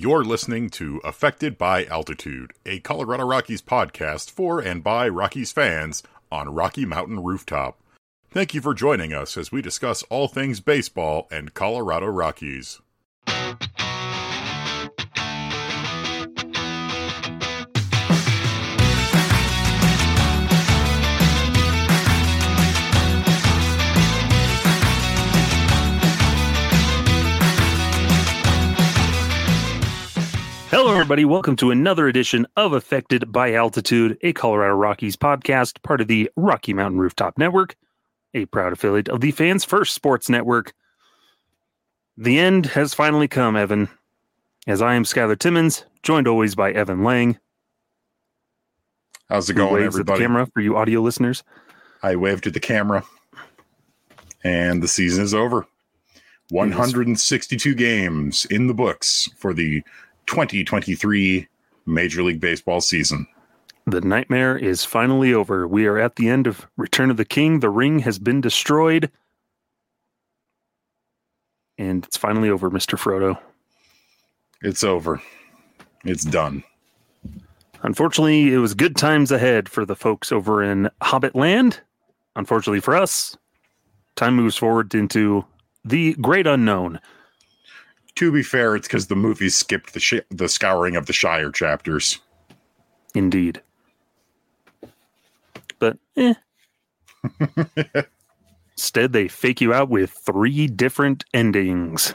You're listening to Affected by Altitude, a Colorado Rockies podcast for and by Rockies fans on Rocky Mountain Rooftop. Thank you for joining us as we discuss all things baseball and Colorado Rockies. Hello, everybody. Welcome to another edition of Affected by Altitude, a Colorado Rockies podcast, part of the Rocky Mountain Rooftop Network, a proud affiliate of the Fans First Sports Network. The end has finally come, Evan, as I am Skylar Timmons, joined always by Evan Lang. How's it going, everybody? The camera for you audio listeners. I waved to the camera, and the season is over. 162 games in the books for the 2023 Major League Baseball season. The nightmare is finally over. We are at the end of Return of the King. The ring has been destroyed. And it's finally over, Mr. Frodo. It's over. It's done. Unfortunately, it was good times ahead for the folks over in Hobbit Land. Unfortunately for us, time moves forward into the great unknown. To be fair, it's because the movie skipped the sh- the scouring of the Shire chapters. Indeed. But, eh. Instead, they fake you out with three different endings.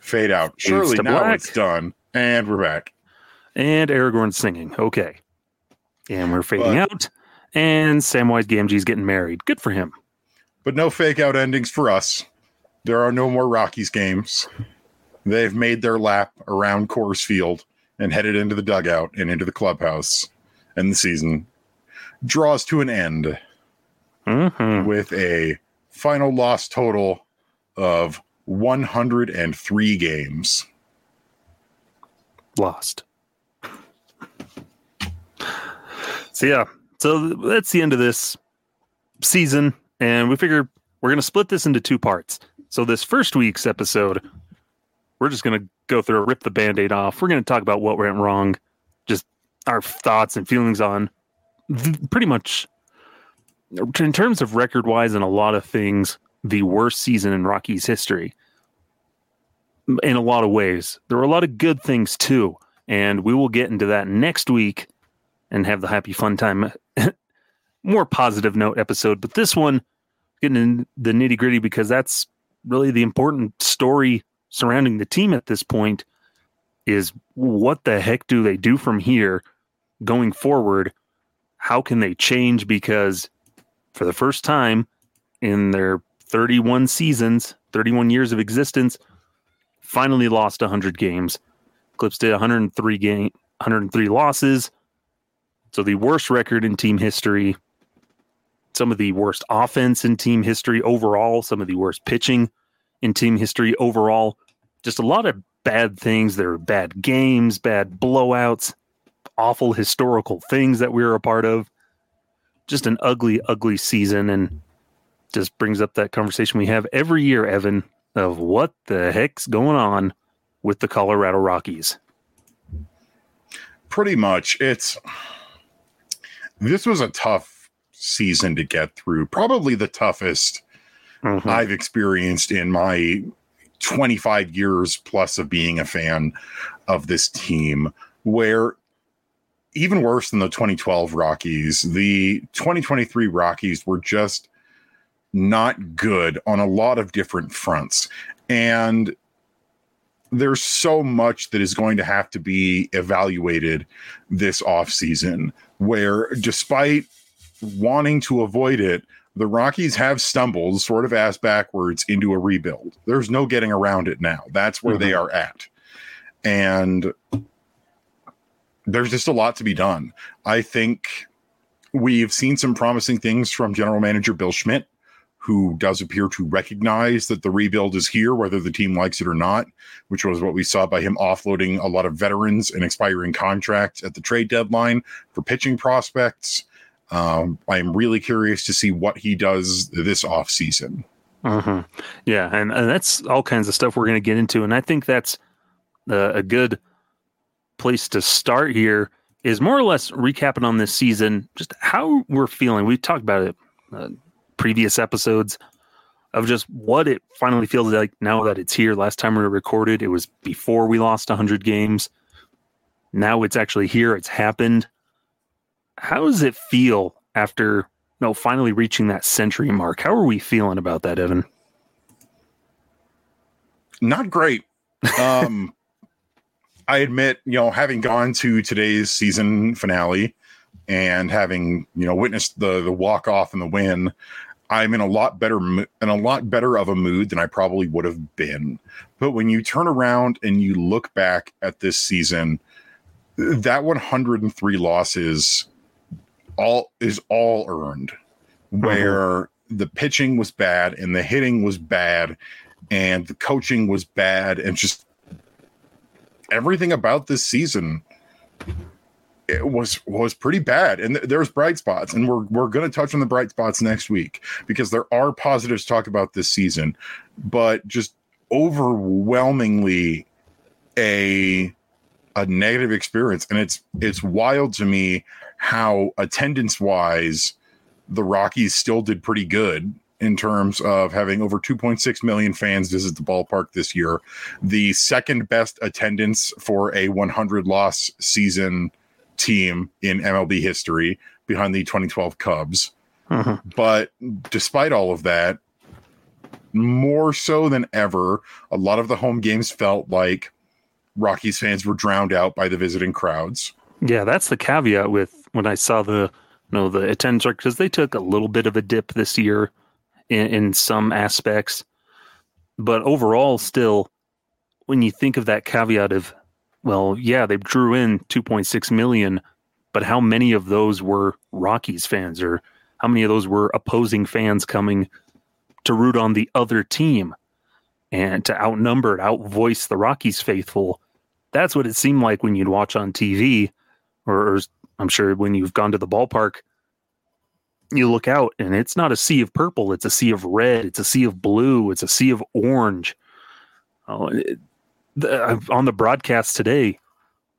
Fade out. Surely now black. it's done, and we're back. And Aragorn singing. Okay. And we're fading But- out. And Samwise Gamgee's getting married. Good for him. But no fake out endings for us. There are no more Rockies games. They've made their lap around Coors Field and headed into the dugout and into the clubhouse. And the season draws to an end hmm with a final loss total of 103 games. lost. So yeah, so that's the end of this season, and we figure we're gonna split this into two parts. So this first week's episode, we're just gonna go through, rip the band-aid off. We're gonna talk about what went wrong, just our thoughts and feelings on th- pretty much in terms of record-wise and a lot of things, the worst season in Rockies history in a lot of ways. There were a lot of good things too, and we will get into that next week and have the happy fun time, more positive note episode. But this one, getting in the nitty gritty because that's really the important story surrounding the team at this point. Is what the heck do they do from here going forward? How can they change? Because for the first time in their 31 seasons, 31 years of existence, finally lost 100 games. Clips did 103 game 103 losses. So the worst record in team history. Some of the worst offense in team history overall, some of the worst pitching in team history overall. Just a lot of bad things. There were bad games, bad blowouts, awful historical things that we were a part of. Just an ugly, ugly season and just brings up that conversation we have every year, Evan, of what the heck's going on with the Colorado Rockies. Pretty much. It's this was a tough season to get through. Probably the toughest Mhm. I've experienced in my 25 years plus of being a fan. of this team where even worse than the 2012 Rockies, the 2023 Rockies were just not good on a lot of different fronts. And there's so much that is going to have to be evaluated this offseason where despite wanting to avoid it, the Rockies have stumbled sort of ass backwards into a rebuild. There's no getting around it now. That's where mm-hmm. they are at. And there's just a lot to be done. I think we've seen some promising things from general manager Bill Schmidt who does appear to recognize that the rebuild is here, whether the team likes it or not, which was what we saw by him offloading a lot of veterans and expiring contracts at the trade deadline for pitching prospects. Um, I am really curious to see what he does this offseason. Mm-hmm. Yeah, and, and that's all kinds of stuff we're going to get into. And I think that's uh, a good place to start here is more or less recapping on this season, just how we're feeling. We talked about it uh, previous episodes of just what it finally feels like now that it's here. Last time we recorded, it was before we lost 100 games. Now it's actually here. It's happened. How does it feel after you know, finally reaching that century mark? How are we feeling about that, Evan? Not great. Um, I admit, you know, having gone to today's season finale and having, you know, witnessed the the walk off and the win, I'm in a lot better in a lot better of a mood than I probably would have been. But when you turn around and you look back at this season, that 103 losses all is all earned. Mm-hmm. Where the pitching was bad and the hitting was bad and the coaching was bad and just everything about this season it was was pretty bad and th- there's bright spots and we're we're going to touch on the bright spots next week because there are positives to talk about this season but just overwhelmingly a a negative experience and it's it's wild to me how attendance wise the Rockies still did pretty good in terms of having over 2.6 million fans visit the ballpark this year the second best attendance for a 100 loss season team in MLB history behind the 2012 Cubs. Uh-huh. But despite all of that, more so than ever, a lot of the home games felt like Rockies fans were drowned out by the visiting crowds. Yeah, that's the caveat with when I saw the you know the attendance because they took a little bit of a dip this year in, in some aspects, but overall, still, when you think of that caveat of well, yeah, they drew in 2.6 million, but how many of those were Rockies fans or how many of those were opposing fans coming to root on the other team and to outnumber, outvoice the Rockies faithful? That's what it seemed like when you'd watch on TV, or I'm sure when you've gone to the ballpark. You look out and it's not a sea of purple, it's a sea of red, it's a sea of blue, it's a sea of orange. Oh, it, the, on the broadcast today,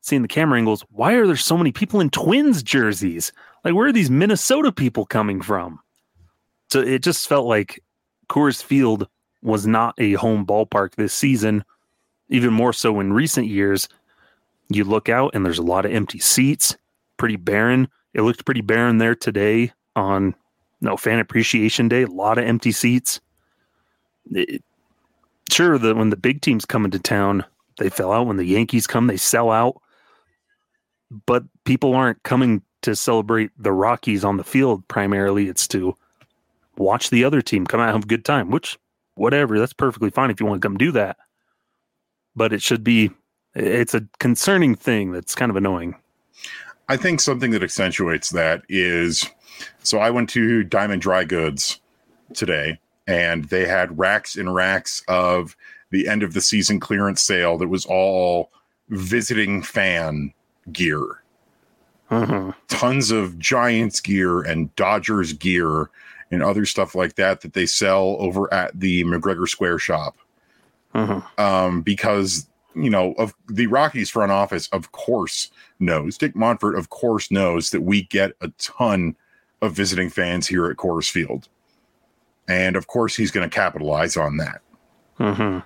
seeing the camera angles, why are there so many people in Twins jerseys? Like, where are these Minnesota people coming from? So it just felt like Coors Field was not a home ballpark this season. Even more so in recent years, you look out and there's a lot of empty seats, pretty barren. It looked pretty barren there today on no fan appreciation day. A lot of empty seats. It, sure that when the big teams come into town, they fell out. When the Yankees come, they sell out. But people aren't coming to celebrate the Rockies on the field primarily. It's to watch the other team come out and have a good time, which, whatever, that's perfectly fine if you want to come do that. But it should be, it's a concerning thing that's kind of annoying. I think something that accentuates that is so I went to Diamond Dry Goods today and they had racks and racks of the end of the season clearance sale that was all visiting fan gear. Uh-huh. Tons of Giants gear and Dodgers gear and other stuff like that that they sell over at the McGregor Square shop. Uh-huh. Um, because you know of the Rockies front office, of course knows Dick Monfort, of course knows that we get a ton of visiting fans here at Coors Field and of course he's going to capitalize on that. Mm-hmm.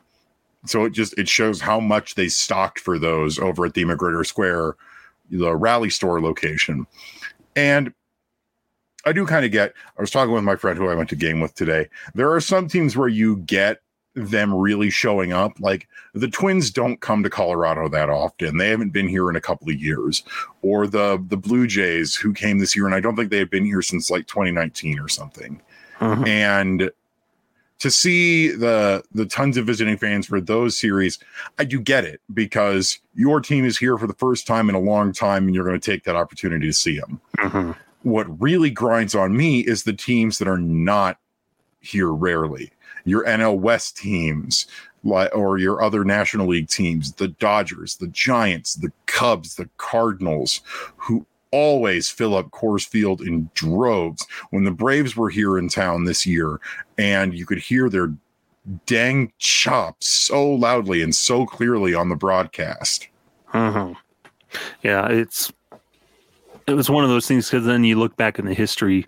so it just it shows how much they stocked for those over at the McGregor Square, the rally store location. And I do kind of get. I was talking with my friend who I went to game with today. There are some teams where you get them really showing up. Like the Twins don't come to Colorado that often. They haven't been here in a couple of years. Or the the Blue Jays who came this year, and I don't think they have been here since like 2019 or something. Mhm. And to see the the tons of visiting fans for those series, I do get it because your team is here for the first time in a long time, and you're going to take that opportunity to see them Mhm. what really grinds on me is the teams that are not here rarely. Your NL West teams, or your other National League teams, the Dodgers, the Giants, the Cubs, the Cardinals, who always fill up Coors Field in droves. When the Braves were here in town this year, and you could hear their dang chops so loudly and so clearly on the broadcast. Mhm. Yeah, it's it was one of those things because then you look back in the history,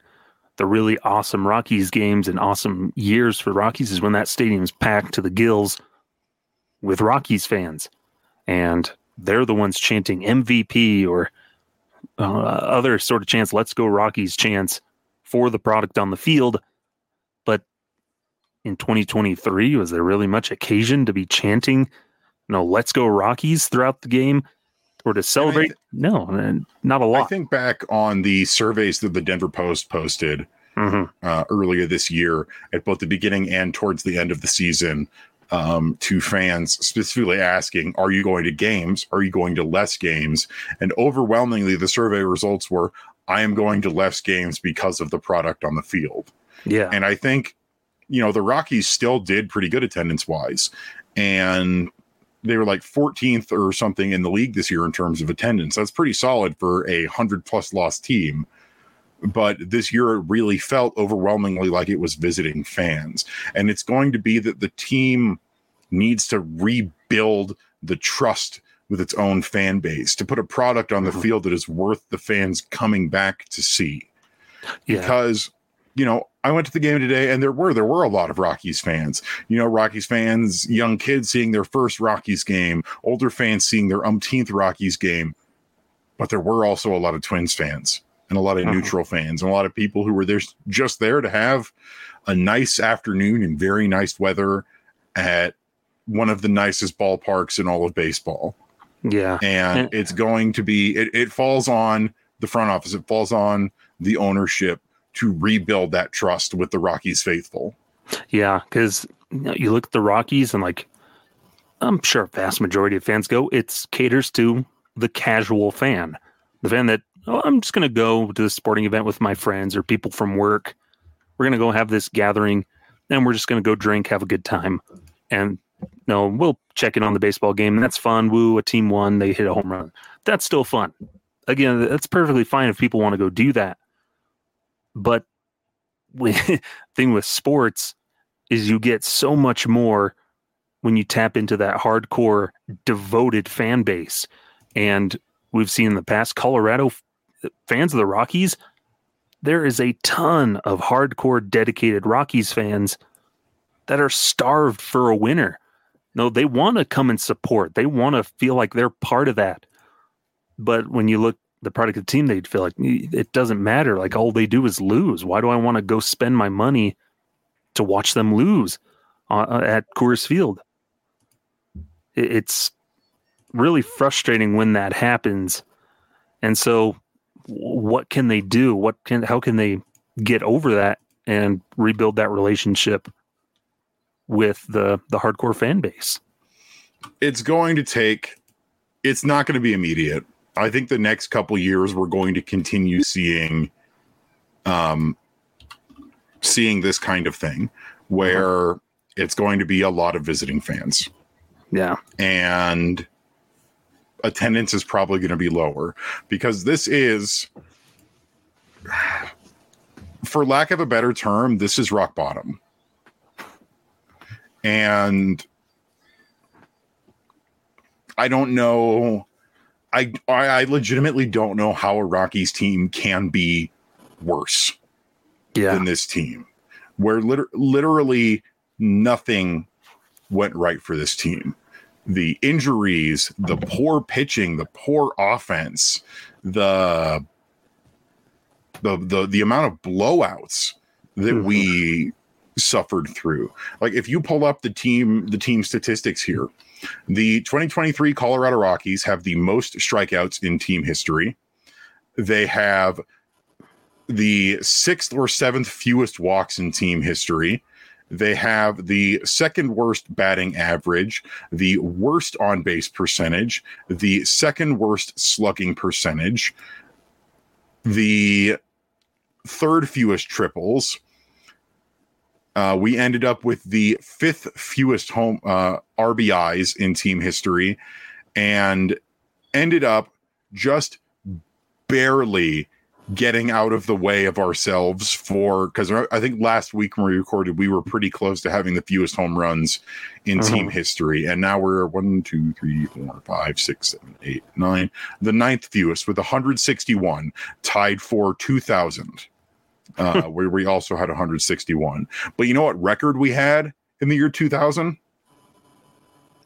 the really awesome Rockies games and awesome years for Rockies is when that stadium's packed to the gills with Rockies fans, and they're the ones chanting MVP or uh, other sort of chants, "Let's go Rockies" chants for the product on the field. But in 2023, was there really much occasion to be chanting? No, let's go Rockies throughout the game or to celebrate? no, not a lot. I think back on the surveys that the Denver Post posted Mhm. uh, earlier this year at both the beginning and towards the end of the season um, to fans specifically asking, Are you going to games? Are you going to less games? And overwhelmingly, the survey results were, I am going to less games because of the product on the field. Yeah. And I think, you know, the Rockies still did pretty good attendance wise. And they were like 14th or something in the league this year in terms of attendance. That's pretty solid for a 100 plus loss team. But this year, it really felt overwhelmingly like it was visiting fans. And it's going to be that the team needs to rebuild the trust with its own fan base to put a product on the Mhm. field that is worth the fans coming back to see yeah. because you know I went to the game today and there were there were a lot of Rockies fans. You know, Rockies fans, young kids seeing their first Rockies game, older fans seeing their umpteenth Rockies game. But there were also a lot of Twins fans and a lot of Mhm. neutral fans and a lot of people who were there just there to have a nice afternoon in very nice weather at one of the nicest ballparks in all of baseball Yeah. and And- it's going to be it, it falls on the front office it falls on the ownership to rebuild that trust with the rockies faithful Yeah, because you, know, you look at the Rockies and like I'm sure a vast majority of fans go, it's caters to the casual fan, the fan that oh, I'm just going to go to the sporting event with my friends or people from work. We're going to go have this gathering, and we're just going to go drink, have a good time, and no, we'll check in on the baseball game. that's fun. Woo, a team won. They hit a home run. That's still fun. Again, that's perfectly fine if people want to go do that. But the thing with sports is you get so much more when you tap into that hardcore devoted fan base. And we've seen in the past colorado fans of the rockies there is a ton of hardcore dedicated rockies fans that are starved for a winner. No they want to come and support. They want to feel like they're part of that. But when you look the product of the team they'd feel like it doesn't matter like all they do is lose why do i want to go spend my money to watch them lose uh, at Coors Field. It, it's really frustrating when that happens. And so, what can they do? What can how can they get over that and rebuild that relationship with the the hardcore fan base? it's going to take it's not going to be immediate i think the next couple years we're going to continue seeing um seeing this kind of thing where it's going to be a lot of visiting fans. Yeah, and attendance is probably going to be lower because this is for lack of a better term this is rock bottom. And i don't know i i, legitimately don't know how a rockies team can be worse yeah, than this team, where liter- literally nothing went right for this team. The injuries, the poor pitching, the poor offense, the the the the amount of blowouts that mm-hmm. we suffered through. Like if you pull up the team the team statistics here, the 2023 Colorado Rockies have the most strikeouts in team history. They have the sixth or seventh fewest walks in team history. They have the second worst batting average, the worst on base percentage, the second worst slugging percentage, the third fewest triples. Uh, we ended up with the fifth fewest home uh, RBIs in team history and ended up just barely getting out of the way of ourselves for because I think last week when we recorded, we were pretty close to having the fewest home runs in uh-huh. team history. And now we're one, two, three, four, five, six, seven, eight, nine, the ninth fewest with 161, tied for 2000, uh, where we also had 161. But you know what record we had in the year 2000?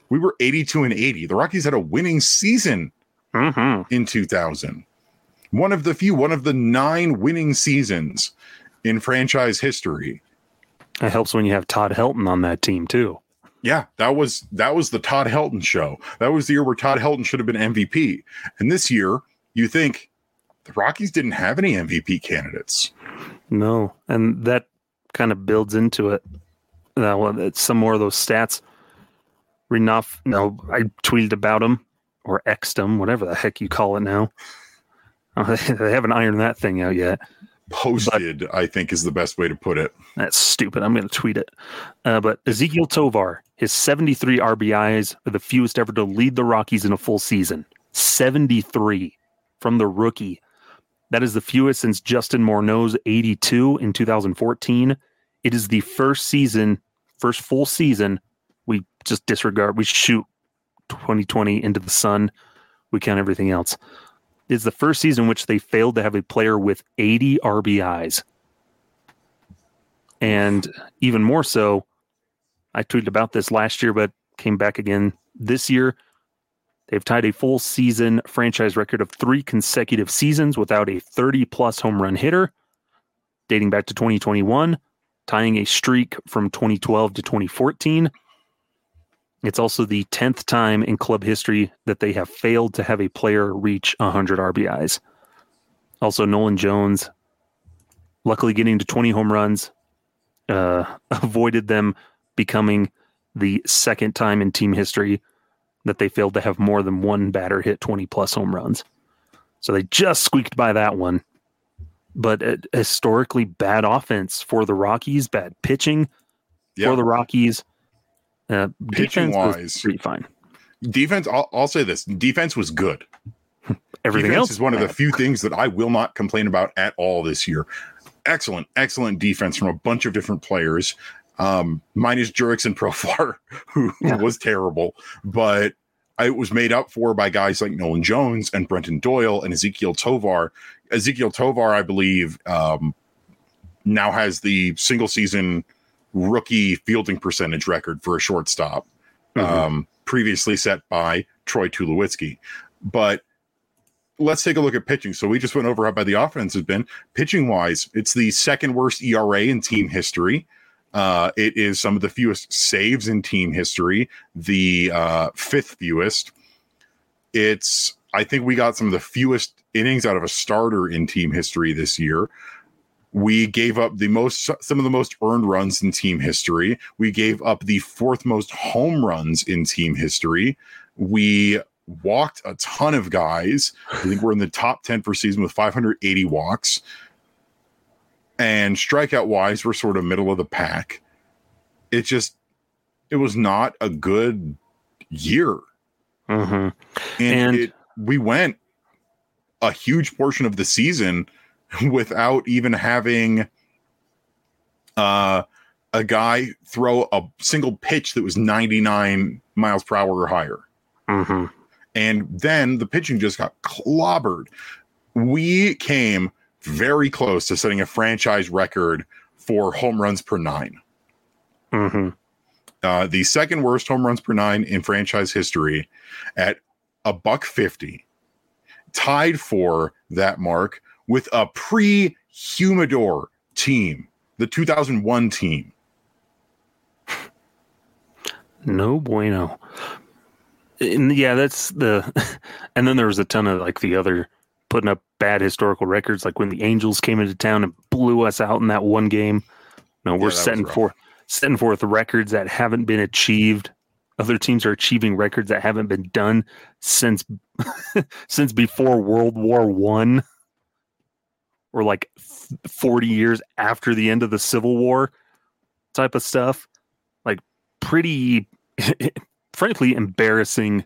We were 82 and 80. The Rockies had a winning season uh-huh. in 2000 one of the few, one of the nine winning seasons in franchise history. It helps when you have Todd Helton on that team too. Yeah, that was that was the Todd Helton show. That was the year where Todd Helton should have been MVP. And this year, you think the Rockies didn't have any MVP candidates. No, and that kind of builds into it. Uh, well, some more of those stats. Enough. No, I tweeted about him or X'd him, whatever the heck you call it now. they haven't ironed that thing out yet. Posted, but, I think, is the best way to put it. That's stupid. I'm going to tweet it. Uh, but Ezequiel Tovar, his 73 RBIs are the fewest ever to lead the Rockies in a full season. 73 from the rookie. That is the fewest since Justin Morneau's 82 in 2014. It is the first season, first full season. We just disregard, we shoot 2020 into the sun. We count everything else It's the first season in which they failed to have a player with 80 RBIs. And even more so, I tweeted about this last year, but came back again this year. They've tied a full season franchise record of three consecutive seasons without a 30 plus home run hitter, dating back to 2021, tying a streak from 2012 to 2014. It's also the 10th time in club history that they have failed to have a player reach 100 RBIs. Also, Nolan Jones, luckily getting to 20 home runs, uh, avoided them becoming the second time in team history that they failed to have more than one batter hit 20 plus home runs. So they just squeaked by that one. But historically bad offense for the Rockies, bad pitching yep. for the Rockies. Uh, Pitching wise, pretty fine. Defense, I'll, I'll, say this: defense was good. Everything defense else is one of the few things that I will not complain about at all this year. Excellent, excellent defense from a bunch of different players. Um, minus Jurickson Profar, who yeah. was terrible, but it was made up for by guys like Nolan Jones and Brenton Doyle and Ezequiel Tovar. Ezequiel Tovar, I believe, um, now has the single season rookie fielding percentage record for a shortstop, mm-hmm. um, previously set by Troy Tulowitzki. But let's take a look at pitching. So we just went over how bad the offense has been. Pitching wise, it's the second worst ERA in team history. Uh, it is some of the fewest saves in team history, the uh, fifth fewest. It's, I think we got some of the fewest innings out of a starter in team history this year. We gave up the most, some of the most earned runs in team history. We gave up the fourth most home runs in team history. We walked a ton of guys. I think we're in the top 10 for season with 580 walks. And strikeout wise, we're sort of middle of the pack. It just, it was not a good year. Mm-hmm. And, and it, we went a huge portion of the season without even having uh, a guy throw a single pitch that was 99 miles per hour or higher. Mm-hmm. And then the pitching just got clobbered. We came very close to setting a franchise record for home runs per 9 mm-hmm. uh, the second worst home runs per nine in franchise history at a buck 50, tied for that mark with a pre Humidor team, the 2001 team. No bueno. And yeah, that's the. And then there was a ton of like the other putting up bad historical records, like when the Angels came into town and blew us out in that one game. No, we're Yeah, setting forth setting forth records that haven't been achieved. Other teams are achieving records that haven't been done since since before World War One, or like forty years after the end of the Civil War, type of stuff. Like pretty, frankly, embarrassing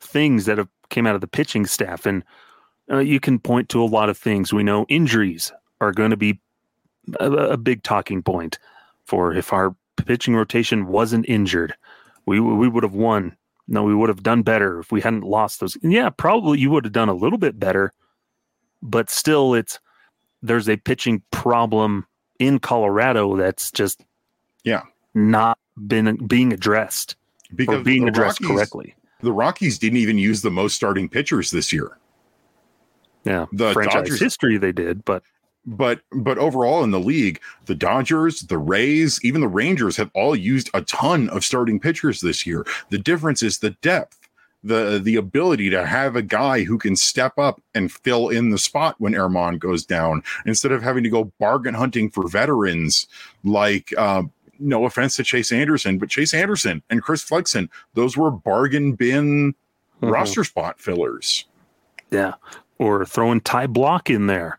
things that have came out of the pitching staff, and uh, you can point to a lot of things. We know injuries are going to be a, a big talking point for if our pitching rotation wasn't injured, we we would have won. No, we would have done better if we hadn't lost those. And yeah, probably you would have done a little bit better, but still, it's there's a pitching problem in Colorado that's just Yeah. not been being addressed or being addressed Rockies, correctly. The Rockies didn't even use the most starting pitchers this year. Yeah, The franchise Dodgers- history they did, but but but overall in the league, the Dodgers, the Rays, even the Rangers have all used a ton of starting pitchers this year. The difference is the depth, the the ability to have a guy who can step up and fill in the spot when Germán goes down instead of having to go bargain hunting for veterans like uh, no offense to Chase Anderson, but Chase Anderson and Chris Flexen, those were bargain bin Mhm. roster spot fillers. Yeah, or throwing Ty Blach in there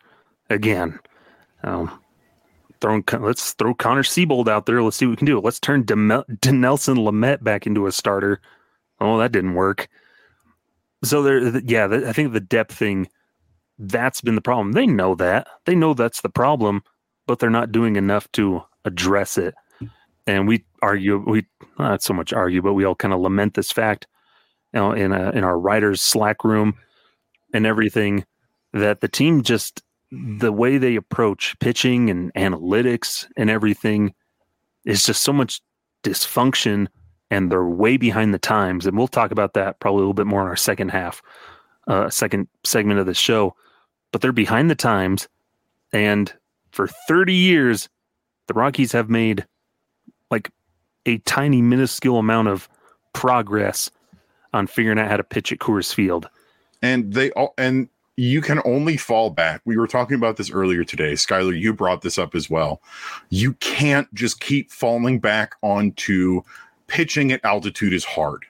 again. Um, throwing let's throw Connor Seabold out there. Let's see what we can do. Let's turn Demel- Dinelson Lamet back into a starter. Oh, that didn't work. So there, yeah, I think the depth thing that's been the problem. They know that. They know that's the problem, but they're not doing enough to address it. And we argue, we not so much argue, but we all kind of lament this fact, you know, in a, in our writers Slack room and everything that the team just the way they approach pitching and analytics and everything is just so much dysfunction and they're way behind the times. And we'll talk about that probably a little bit more in our second half uh second segment of the show. But they're behind the times and for 30 years the rockies have made like a tiny minuscule amount of progress on figuring out how to pitch at Coors Field and they all and you can only fall back. We were talking about this earlier today. Skylar, you brought this up as well. You can't just keep falling back onto pitching at altitude is hard.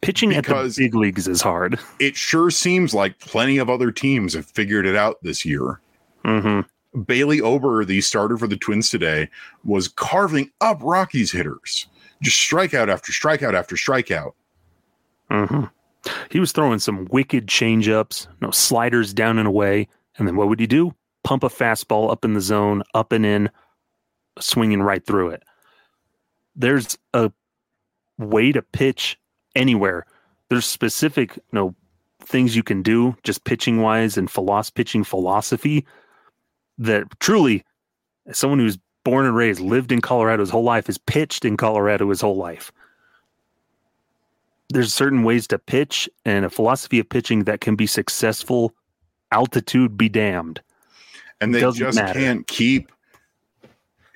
pitching Because- at the big leagues is hard. It sure seems like plenty of other teams have figured it out this year. Mm-hmm. Bailey Ober, the starter for the Twins today, was carving up Rockies hitters. Just strikeout after strikeout after strikeout. Mm-hmm. He was throwing some wicked changeups, no sliders down and away, and then what would he do? Pump a fastball up in the zone, up and in, swinging right through it. There's a way to pitch anywhere. There's specific, you know, things you can do just pitching wise and philosophy, pitching philosophy that truly, someone who's born and raised, lived in Colorado his whole life, has pitched in Colorado his whole life there's certain ways to pitch and a philosophy of pitching that can be successful. Altitude be damned. and they just matter. can't keep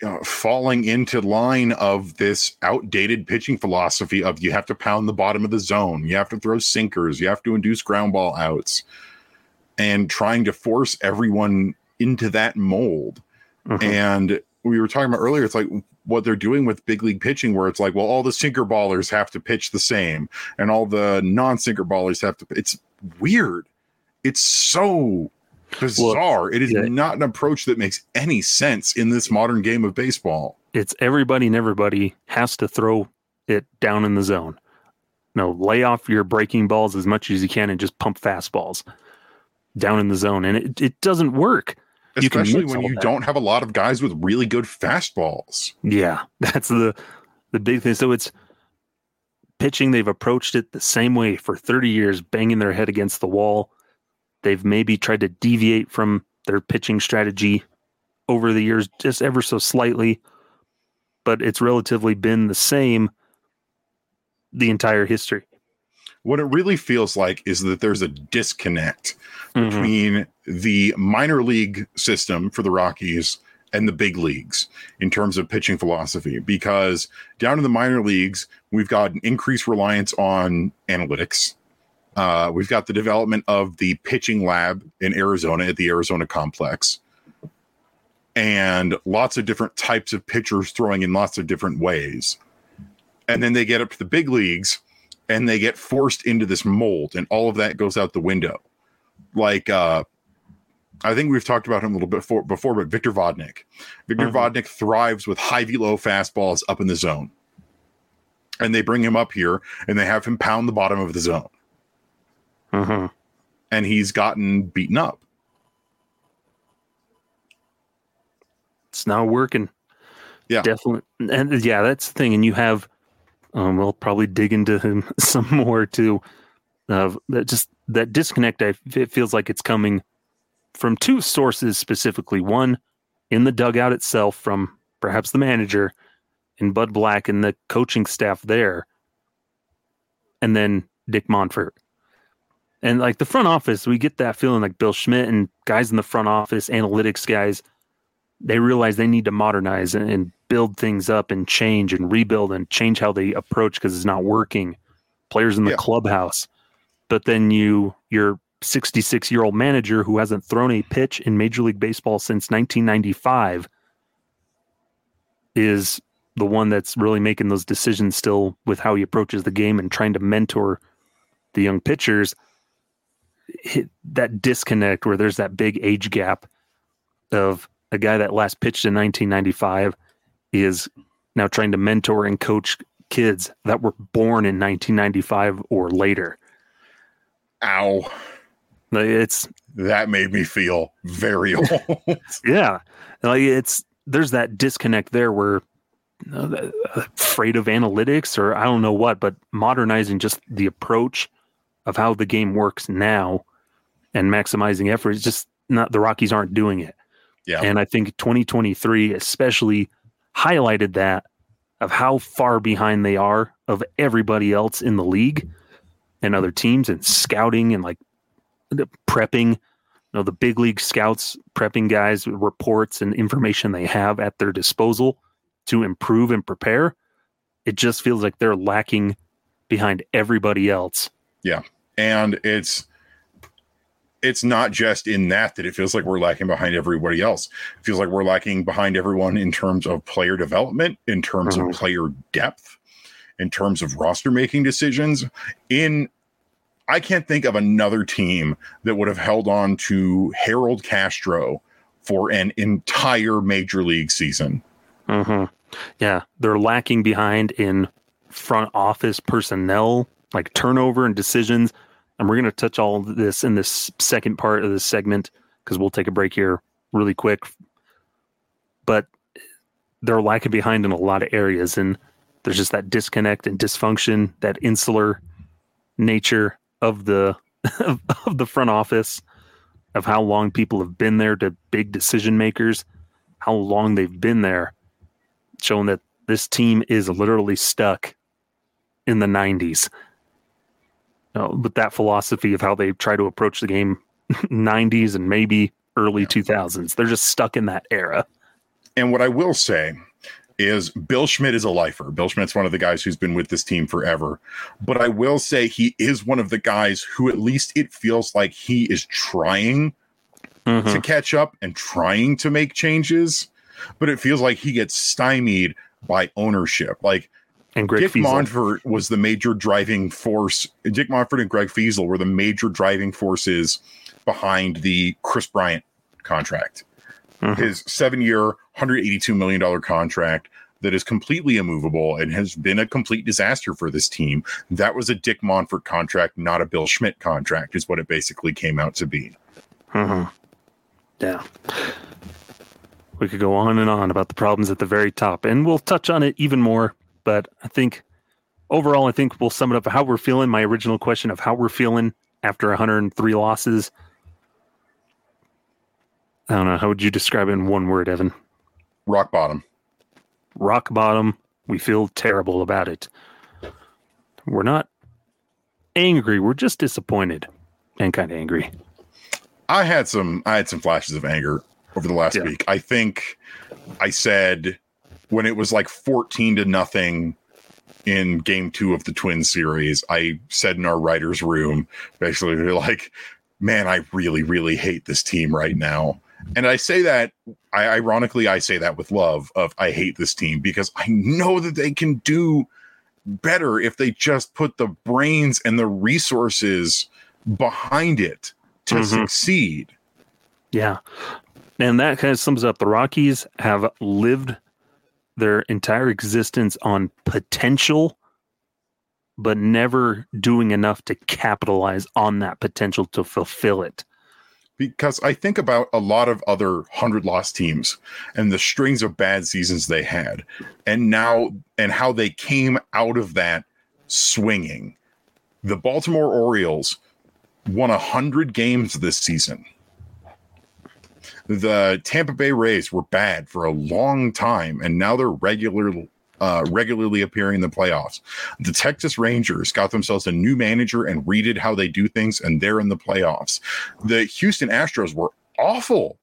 uh, falling into line of this outdated pitching philosophy of you have to pound the bottom of the zone, you have to throw sinkers, you have to induce ground ball outs, and trying to force everyone into that mold. Mhm. And we were talking about earlier, it's like what they're doing with big league pitching, where it's like, well, all the sinker ballers have to pitch the same, and all the non sinker ballers have to. It's weird. It's so bizarre. it is yeah. not an approach that makes any sense in this modern game of baseball. It's everybody and everybody has to throw it down in the zone. No, lay off your breaking balls as much as you can and just pump fastballs down in the zone. And it, it doesn't work. You can Especially mix when you that. don't have a lot of guys with really good fastballs. Yeah, that's the the big thing. So it's pitching. They've approached it the same way for 30 years, banging their head against the wall. They've maybe tried to deviate from their pitching strategy over the years, just ever so slightly. but it's relatively been the same the entire history. What it really feels like is that there's a disconnect mm-hmm. between the minor league system for the Rockies and the big leagues in terms of pitching philosophy. Because down in the minor leagues we've got an increased reliance on analytics. Uh, we've got the development of the pitching lab in arizona at the arizona complex. And lots of different types of pitchers throwing in lots of different ways. And then they get up to the big leagues and they get forced into this mold and all of that goes out the window like uh I think we've talked about him a little bit before, before but Victor Vodnik. Victor mm-hmm. Vodnik thrives with high velo fastballs up in the zone. And they bring him up here and they have him pound the bottom of the zone. Mm-hmm. And he's gotten beaten up. It's not working. Yeah. Definitely. And yeah, that's the thing. And you have, um, we'll probably dig into him some more too. Uh, that just that disconnect, I, it feels like it's coming from two sources specifically. One in the dugout itself from perhaps the manager and Bud Black and the coaching staff there, and then Dick Monfort. And like the front office, we get that feeling like Bill Schmidt and guys in the front office, analytics guys, they realize they need to modernize and, and build things up and change and rebuild and change how they approach because it's not working. Players in the yeah. clubhouse. But then you you're 66 year old manager who hasn't thrown a pitch in Major League Baseball since 1995 is the one that's really making those decisions still with how he approaches the game and trying to mentor the young pitchers. that disconnect where there's that big age gap of a guy that last pitched in 1995 is now trying to mentor and coach kids that were born in 1995 or later. Ow. It's that made me feel very old. yeah, like it's there's that disconnect there where uh, afraid of analytics or I don't know what, but modernizing just the approach of how the game works now and maximizing effort is just not the Rockies aren't doing it. Yeah, and I think 2023 especially highlighted that of how far behind they are of everybody else in the league and other teams and scouting and like prepping, you know, the big league scouts prepping guys reports and information they have at their disposal to improve and prepare. It just feels like they're lacking behind everybody else. Yeah. And it's it's not just in that that it feels like we're lacking behind everybody else. It feels like we're lacking behind everyone in terms of player development, in terms mm-hmm. of player depth, in terms of roster making decisions, in I can't think of another team that would have held on to Harold Castro for an entire major league season. Mm-hmm. Yeah, they're lacking behind in front office personnel, like turnover and decisions. And we're going to touch all of this in this second part of this segment because we'll take a break here really quick. But they're lacking behind in a lot of areas. And there's just that disconnect and dysfunction, that insular nature of the of, the front office of how long people have been there to big decision makers, how long they've been there, showing that this team is literally stuck in the 90s. Uh, with that philosophy of how they try to approach the game 90s and maybe early yeah. 2000s. They're just stuck in that era. And what I will say is Bill Schmidt is a lifer. Bill Schmidt's one of the guys who's been with this team forever. But I will say he is one of the guys who at least it feels like he is trying mm-hmm. to catch up and trying to make changes. But it feels like he gets stymied by ownership. Like and Greg Dick Feasel. Monfort was the major driving force. Dick Monfort and Greg Feasel were the major driving forces behind the Kris Bryant contract. Mm-hmm. His seven year, $182 million contract that is completely immovable and has been a complete disaster for this team. That was a Dick Monfort contract, not a Bill Schmidt contract, is what it basically came out to be. Mm-hmm. Yeah. We could go on and on about the problems at the very top, and we'll touch on it even more. But I think overall, I think we'll sum it up how we're feeling. My original question of how we're feeling after 103 losses I don't know. How would you describe it in one word, Evan? Rock bottom. rock bottom. We feel terrible about it. We're not angry. We're just disappointed and kind of angry. I had some I had some flashes of anger over the last Yeah. week. I think I said when it was like 14 to nothing in game 2 of the Twin series, I said in our writers room basically like, "Man, I really really hate this team right now." And I say that I ironically I say that with love of I hate this team because I know that they can do better if they just put the brains and the resources behind it to Mhm. succeed. Yeah. And that kind of sums up the Rockies have lived their entire existence on potential, but never doing enough to capitalize on that potential to fulfill it. because I think about a lot of other 100 loss teams and the strings of bad seasons they had and now and how they came out of that swinging. The Baltimore Orioles won 100 games this season. The Tampa Bay Rays were bad for a long time and now they're regular uh, regularly appearing in the playoffs. The Texas Rangers got themselves a new manager and redid how they do things and they're in the playoffs the Houston Astros were awful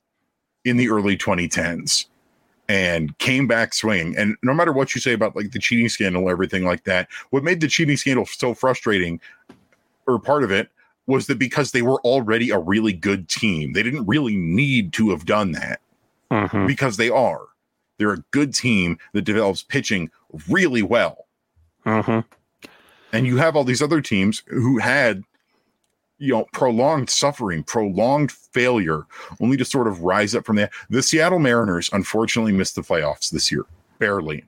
in the early 2010s and came back swinging. And no matter what you say about like the cheating scandal, everything like that, what made the cheating scandal so frustrating, or part of it, was that because they were already a really good team, they didn't really need to have done that Mhm. because they are. They're a good team that develops pitching really well Mhm. and you have all these other teams who had you know prolonged suffering prolonged failure only to sort of rise up from that the seattle mariners unfortunately missed the playoffs this year barely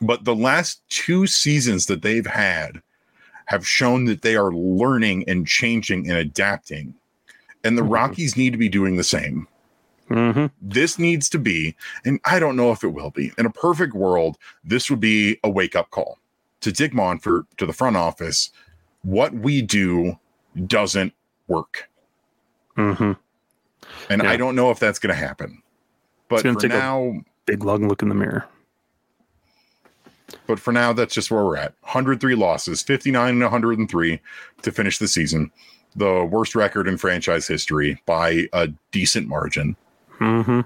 but the last two seasons that they've had have shown that they are learning and changing and adapting and the Mhm. rockies need to be doing the same Mhm. this needs to be, and I don't know if it will be. In a perfect world, this would be a wake up call to Dick Monfort, to the front office. What we do doesn't work. Mhm. And Yeah. I don't know if that's going to happen. But for now, Big long look in the mirror. But for now, that's just where we're at. 103 losses, 59 and 103 to finish the season. The worst record in franchise history by a decent margin. hmm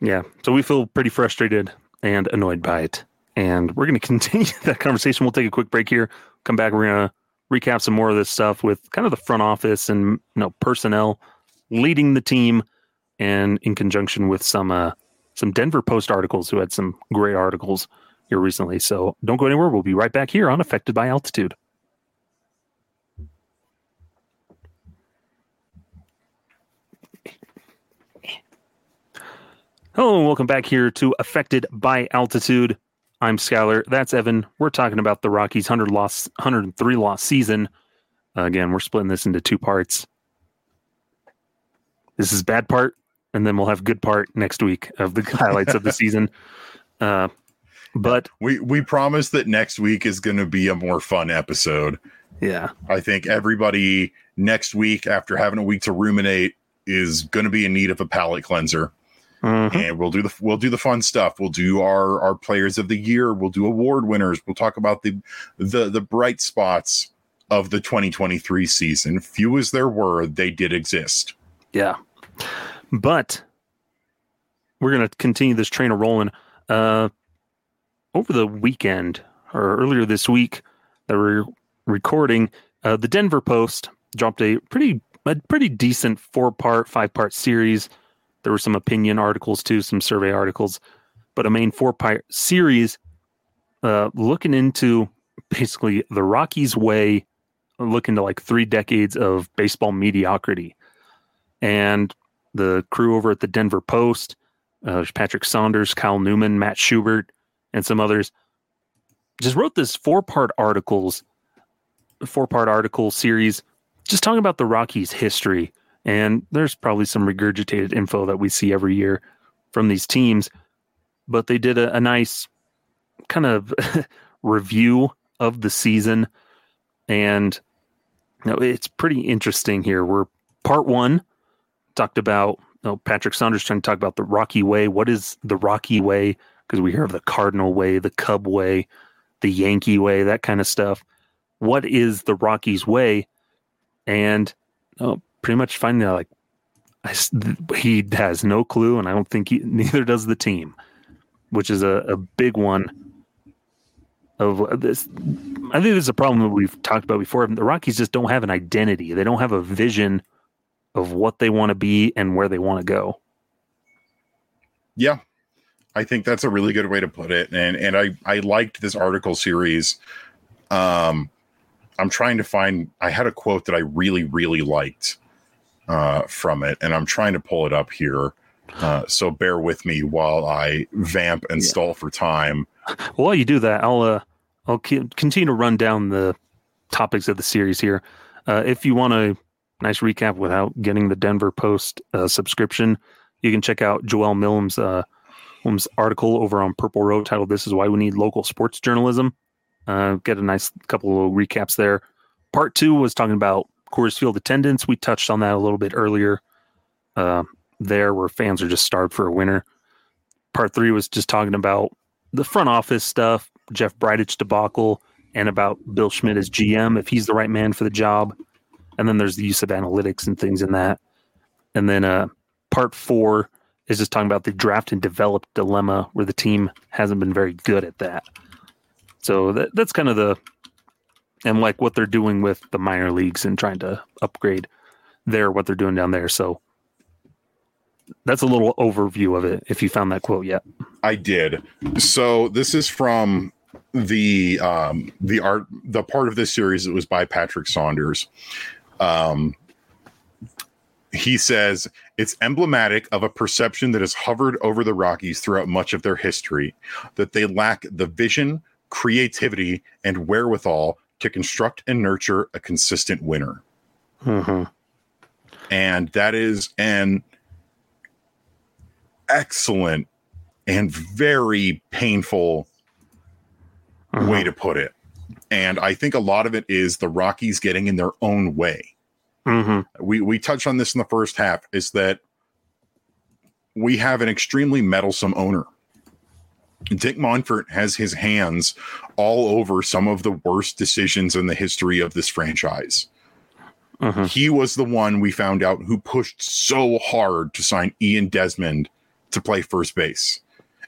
Yeah. So we feel pretty frustrated and annoyed by it. And we're going to continue that conversation. We'll take a quick break here. Come back. We're going to recap some more of this stuff with kind of the front office and you know personnel leading the team, and in conjunction with some uh, some Denver Post articles who had some great articles here recently. So don't go anywhere. We'll be right back here on Affected by Altitude. Hello and welcome back here to Affected by Altitude. I'm Skylar. That's Evan. We're talking about the Rockies' 100 loss, 103 loss season. Uh, again, we're splitting this into two parts. This is bad part, and then we'll have good part next week of the highlights of the season. Uh, but We we promise that next week is going to be a more fun episode. yeah, I think everybody next week, after having a week to ruminate, is going to be in need of a palate cleanser. Mhm. And we'll do the we'll do the fun stuff. We'll do our our players of the year. We'll do award winners. We'll talk about the the the bright spots of the 2023 season. Few as there were, they did exist. yeah. But we're going to continue this train of rolling. Uh, over the weekend or earlier this week that we're recording, uh, the Denver Post dropped a pretty a pretty decent four part, five part series. There were some opinion articles too, some survey articles, but a main four part series uh, looking into basically the Rockies' way, looking to like three decades of baseball mediocrity. And the crew over at the Denver Post, uh, Patrick Saunders, Kyle Newman, Matt Schubert, and some others, just wrote this four part articles, four part article series, just talking about the Rockies' history. And there's probably some regurgitated info that we see every year from these teams, but they did a, a nice kind of review of the season. And you know, it's pretty interesting here. We're part one talked about you know, Patrick Saunders trying to talk about the Rocky Way. What is the Rocky Way because we hear of the Cardinal way, the Cub way, the Yankee way, that kind of stuff. What is the Rockies way? And oh, pretty much finding out like I, he has no clue, and I don't think he, neither does the team, which is a, a big one. Of uh, this, I think this is a problem that we've talked about before. The Rockies just don't have an identity; they don't have a vision of what they want to be and where they want to go. Yeah, I think that's a really good way to put it. And and I I liked this article series. Um, I'm trying to find. I had a quote that I really really liked uh, from it, and I'm trying to pull it up here. Uh, so bear with me while I vamp and yeah. stall for time. While you do that, I'll uh, I'll continue to run down the topics of the series here. Uh, if you want a nice recap without getting the Denver Post uh, subscription, you can check out Joelle Milholm's uh, article over on Purple Row titled "This is Why We Need Local Sports Journalism." Uh, get a nice couple of recaps there. Part two was talking about Coors Field attendance. We touched on that a little bit earlier. Uh, there, where fans are just starved for a winner. Part three was just talking about the front office stuff, Jeff Bridich debacle, and about Bill Schmidt as GM, if he's the right man for the job. And then there's the use of analytics and things in that. And then uh, part four is just talking about the draft and develop dilemma, where the team hasn't been very good at that. So that, that's kind of the and like what they're doing with the minor leagues and trying to upgrade there what they're doing down there. So that's a little overview of it. If you found that quote yet, I did. So this is from the um, the art the part of this series that was by Patrick Saunders. Um, he says it's emblematic of a perception that has hovered over the Rockies throughout much of their history that they lack the vision, creativity, and wherewithal to construct and nurture a consistent winner. Mm-hmm. And that is an excellent and very painful mm-hmm. way to put it. And I think a lot of it is the Rockies getting in their own way. Mm-hmm. We we touched on this in the first half. Is that we have an extremely meddlesome owner Dick Monfort has his hands all over some of the worst decisions in the history of this franchise. Uh-huh. He was the one we found out who pushed so hard to sign Ian Desmond to play first base.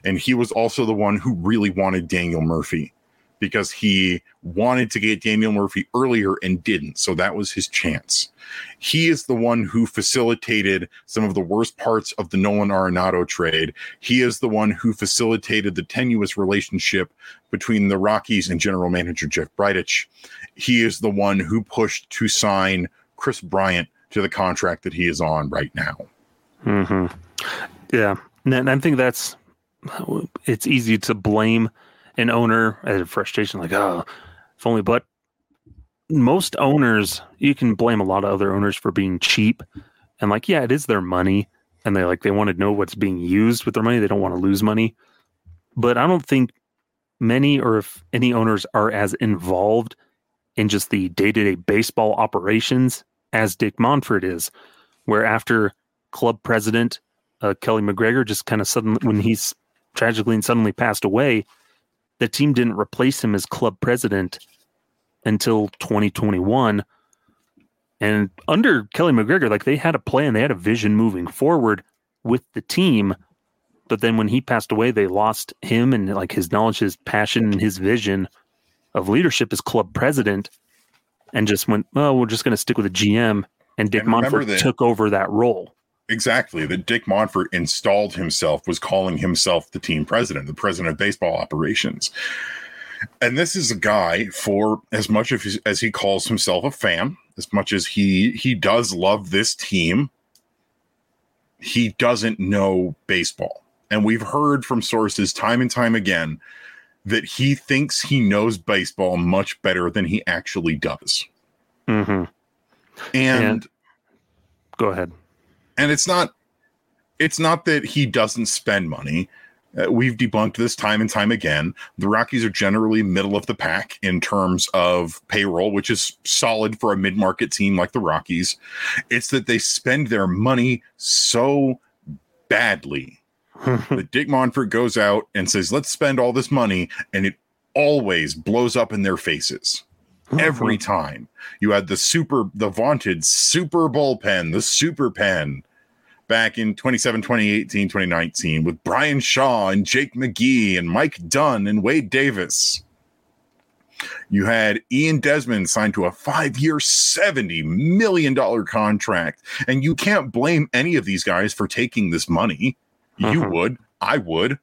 And he was also the one who really wanted Daniel Murphy because he wanted to get Daniel Murphy earlier and didn't. So that was his chance. He is the one who facilitated some of the worst parts of the Nolan Arenado trade. He is the one who facilitated the tenuous relationship between the Rockies and general manager Jeff Bridich. He is the one who pushed to sign Kris Bryant to the contract that he is on right now. hmm Yeah. And I think that's it's easy to blame an owner as a frustration, like, oh, if only, but most owners, you can blame a lot of other owners for being cheap. And like, yeah, it is their money. And they like, they want to know what's being used with their money. They don't want to lose money. But I don't think many or if any owners are as involved in just the day to day baseball operations as Dick Monfort is, where after club president uh, Keli McGregor just kind of suddenly, when he's tragically and suddenly passed away, the team didn't replace him as club president until 2021. And under Keli McGregor, like they had a plan, they had a vision moving forward with the team. But then when he passed away, they lost him and like his knowledge, his passion, and his vision of leadership as club president and just went, oh, we're just going to stick with the GM. And Dick and Monfort that, took over that role. Exactly. That Dick Monfort installed himself, was calling himself the team president, the president of baseball operations. And this is a guy for as much of his, as he calls himself a fan, as much as he he does love this team, he doesn't know baseball. And we've heard from sources time and time again that he thinks he knows baseball much better than he actually does. Mm-hmm. And, and go ahead and it's not it's not that he doesn't spend money. Uh, we've debunked this time and time again. The Rockies are generally middle of the pack in terms of payroll, which is solid for a mid market team like the Rockies. It's that they spend their money so badly that Dick Monfort goes out and says, let's spend all this money, and it always blows up in their faces. Every time you had the super, the vaunted super bullpen, the super pen back in 27, 2018, 2019 with Bryan Shaw and Jake McGee and Mike Dunn and Wade Davis. You had Ian Desmond signed to a five year, $70 million contract. And you can't blame any of these guys for taking this money. You Mhm. would. I would.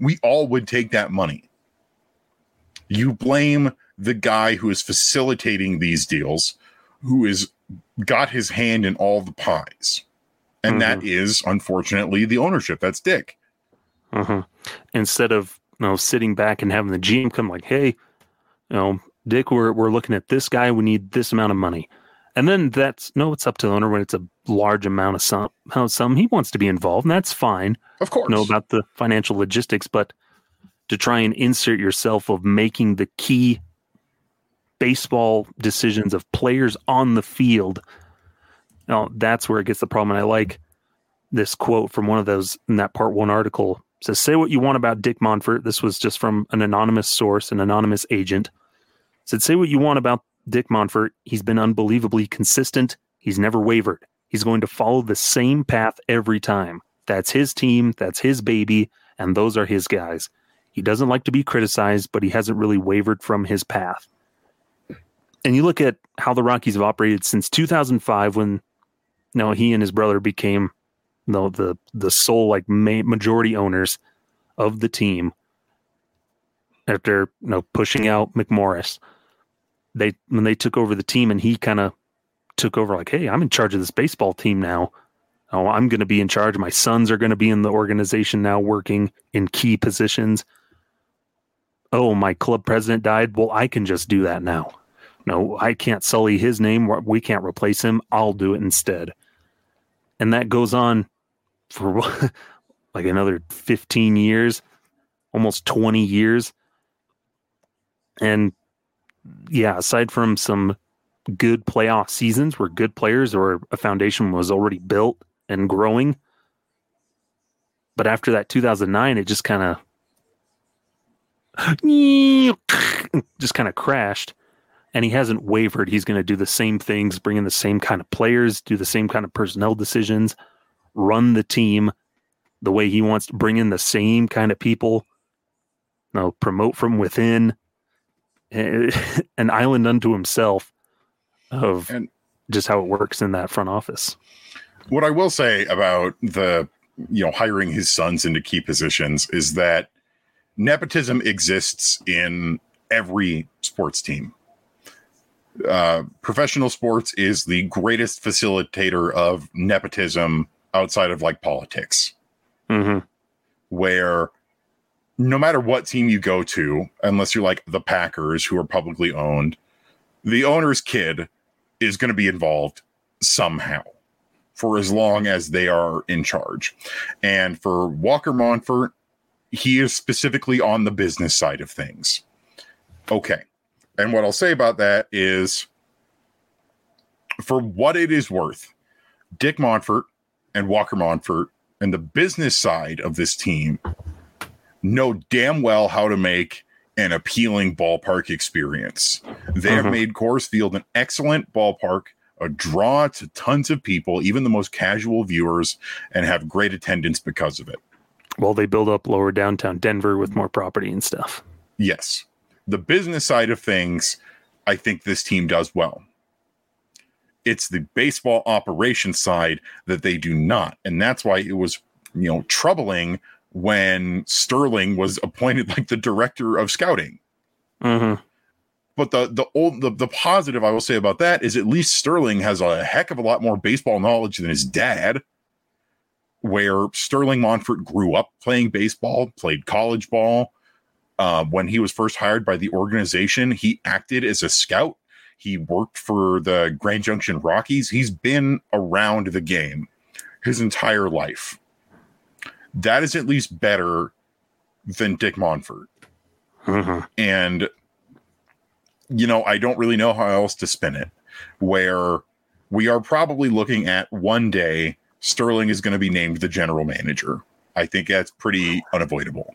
We all would take that money. You blame the guy who is facilitating these deals, who is got his hand in all the pies. And that is unfortunately the ownership. That's Dick. Mhm. Instead of you know sitting back and having the GM come like, hey, you know, Dick, we're we're looking at this guy. We need this amount of money, and then that's no, it's up to the owner when it's a large amount of some how some he wants to be involved, and that's fine. Of course. Know about the financial logistics, but to try and insert yourself of making the key baseball decisions of players on the field. You know, that's where it gets the problem. And I like this quote from one of those in that part one article It says, say what you want about Dick Monfort. This was just from an anonymous source, an anonymous agent. It said, say what you want about Dick Monfort. He's been unbelievably consistent. He's never wavered. He's going to follow the same path every time. That's his team. That's his baby. And those are his guys. He doesn't like to be criticized, but he hasn't really wavered from his path. And you look at how the Rockies have operated since 2005 when know, he and his brother became you the the sole like ma- majority owners of the team after you know pushing out McMorris. They when they took over the team and he kind of took over like, hey, I'm in charge of this baseball team now. Oh, I'm going to be in charge. My sons are going to be in the organization now, working in key positions. Oh, my club president died. Well, I can just do that now. No, I can't sully his name. We can't replace him. I'll do it instead. And that goes on for like another 15 years, almost 20 years. And yeah, aside from some good playoff seasons where good players or a foundation was already built and growing, but after that 2009, it just kind of just kind of crashed and he hasn't wavered. He's going to do the same things, bring in the same kind of players, do the same kind of personnel decisions, run the team the way he wants to bring in the same kind of people, you know, promote from within, an island unto himself of And- just how it works in that front office. What I will say about the you know hiring his sons into key positions is that nepotism exists in every sports team. Uh, professional sports is the greatest facilitator of nepotism outside of like politics, Mm-hmm. where no matter what team you go to, unless you're like the Packers, who are publicly owned, the owner's kid is going to be involved somehow for as long as they are in charge. And for Walker Monfort, he is specifically on the business side of things. Okay. And what I'll say about that is for what it is worth, Dick Monfort and Walker Monfort and the business side of this team know damn well how to make an appealing ballpark experience. They have Mhm. made Coors Field an excellent ballpark, a draw to tons of people, even the most casual viewers, and have great attendance because of it. Well, they build up lower downtown Denver with more property and stuff. Yes. The business side of things, I think this team does well. It's the baseball operation side that they do not. And that's why it was, you know, troubling when Sterling was appointed like the director of scouting. Mm-hmm. But the the old the, the positive I will say about that is at least Sterling has a heck of a lot more baseball knowledge than his dad. Where Sterling Monfort grew up playing baseball, played college ball. Uh, when he was first hired by the organization, he acted as a scout. He worked for the Grand Junction Rockies. He's been around the game his entire life. That is at least better than Dick Monfort. Mm-hmm. And, you know, I don't really know how else to spin it. Where we are probably looking at one day Sterling is going to be named the general manager. I think that's pretty unavoidable.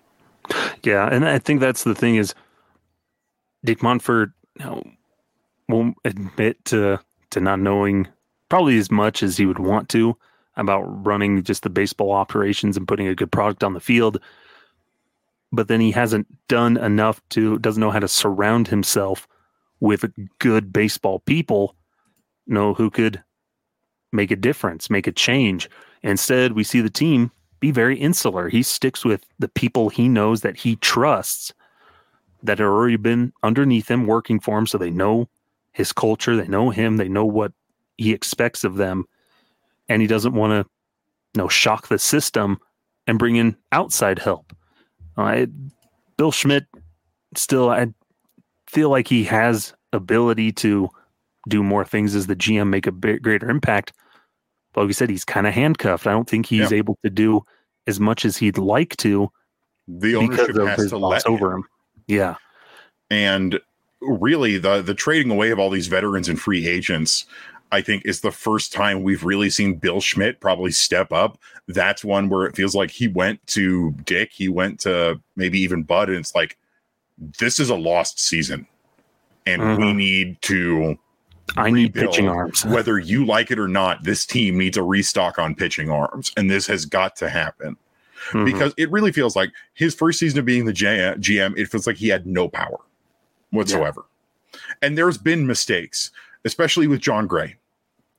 Yeah, and I think that's the thing is Dick Monfort you know, won't admit to to not knowing probably as much as he would want to about running just the baseball operations and putting a good product on the field. But then he hasn't done enough to doesn't know how to surround himself with good baseball people, know, who could make a difference, make a change. Instead, we see the team be very insular. He sticks with the people he knows that he trusts that have already been underneath him working for him so they know his culture, they know him, they know what he expects of them. And he doesn't want to you know shock the system and bring in outside help. Uh, Bill Schmidt still I feel like he has ability to do more things as the GM make a bit greater impact. Like you said, he's kind of handcuffed. I don't think he's yeah. able to do as much as he'd like to. The ownership has to let over him. him. Yeah. And really the the trading away of all these veterans and free agents I think is the first time we've really seen Bill Schmidt probably step up. That's one where it feels like he went to Dick, he went to maybe even Bud, and it's like, this is a lost season. And mm-hmm. we need to I need pitching arms. whether you like it or not, this team needs a restock on pitching arms. And this has got to happen. Mm-hmm. Because it really feels like his first season of being the GM, it feels like he had no power whatsoever. Yeah. And there's been mistakes, especially with Jon Gray.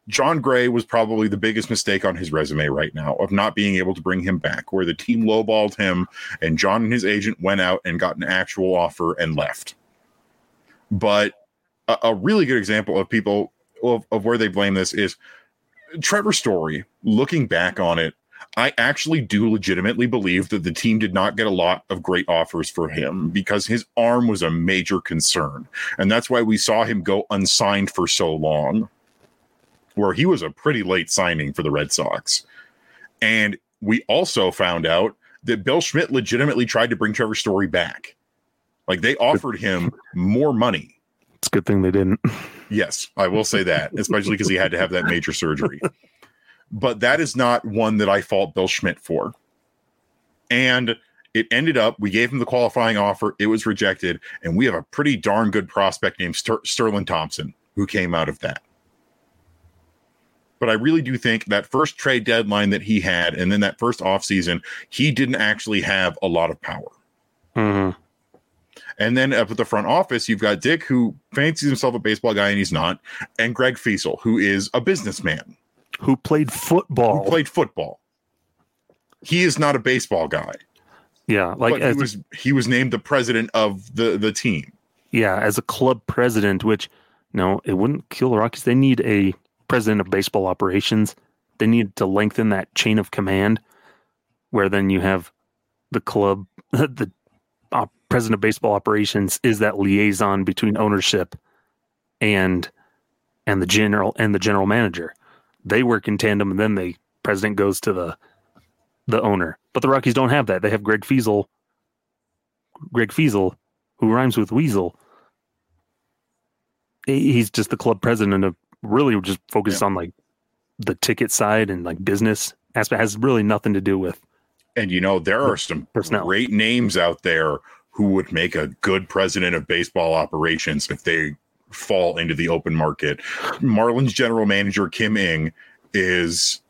Jon Gray was probably the biggest mistake on his resume right now of not being able to bring him back, where the team lowballed him and Jon and his agent went out and got an actual offer and left. But a, a really good example of people of, of where they blame this is Trevor Story. Looking back on it, I actually do legitimately believe that the team did not get a lot of great offers for him because his arm was a major concern. And that's why we saw him go unsigned for so long, where he was a pretty late signing for the Red Sox. And we also found out that Bill Schmidt legitimately tried to bring Trevor Story back. Like they offered him more money it's a good thing they didn't. Yes, I will say that, especially because he had to have that major surgery. But that is not one that I fault Bill Schmidt for. And it ended up, we gave him the qualifying offer, it was rejected, and we have a pretty darn good prospect named Ster- Sterling Thompson who came out of that. But I really do think that first trade deadline that he had, and then that first offseason, he didn't actually have a lot of power. Mm-hmm. And then up at the front office, you've got Dick, who fancies himself a baseball guy and he's not, and Greg Feasel, who is a businessman. Who played football. Who played football. He is not a baseball guy. Yeah, like he was he was named the president of the the team. Yeah, as a club president, which no, it wouldn't kill the Rockies. They need a president of baseball operations. They need to lengthen that chain of command, where then you have the club, the president of baseball operations is that liaison between ownership and and the general and the general manager. They work in tandem, and then the president goes to the the owner. But the Rockies don't have that. They have Greg Feasel, Greg Feasel, who rhymes with Weasel. He's just the club president of really just focused yeah. on like the ticket side and like business aspect. Has really nothing to do with. And you know there are some personnel. great names out there who would make a good president of baseball operations if they fall into the open market. Marlins general manager Kim Ng is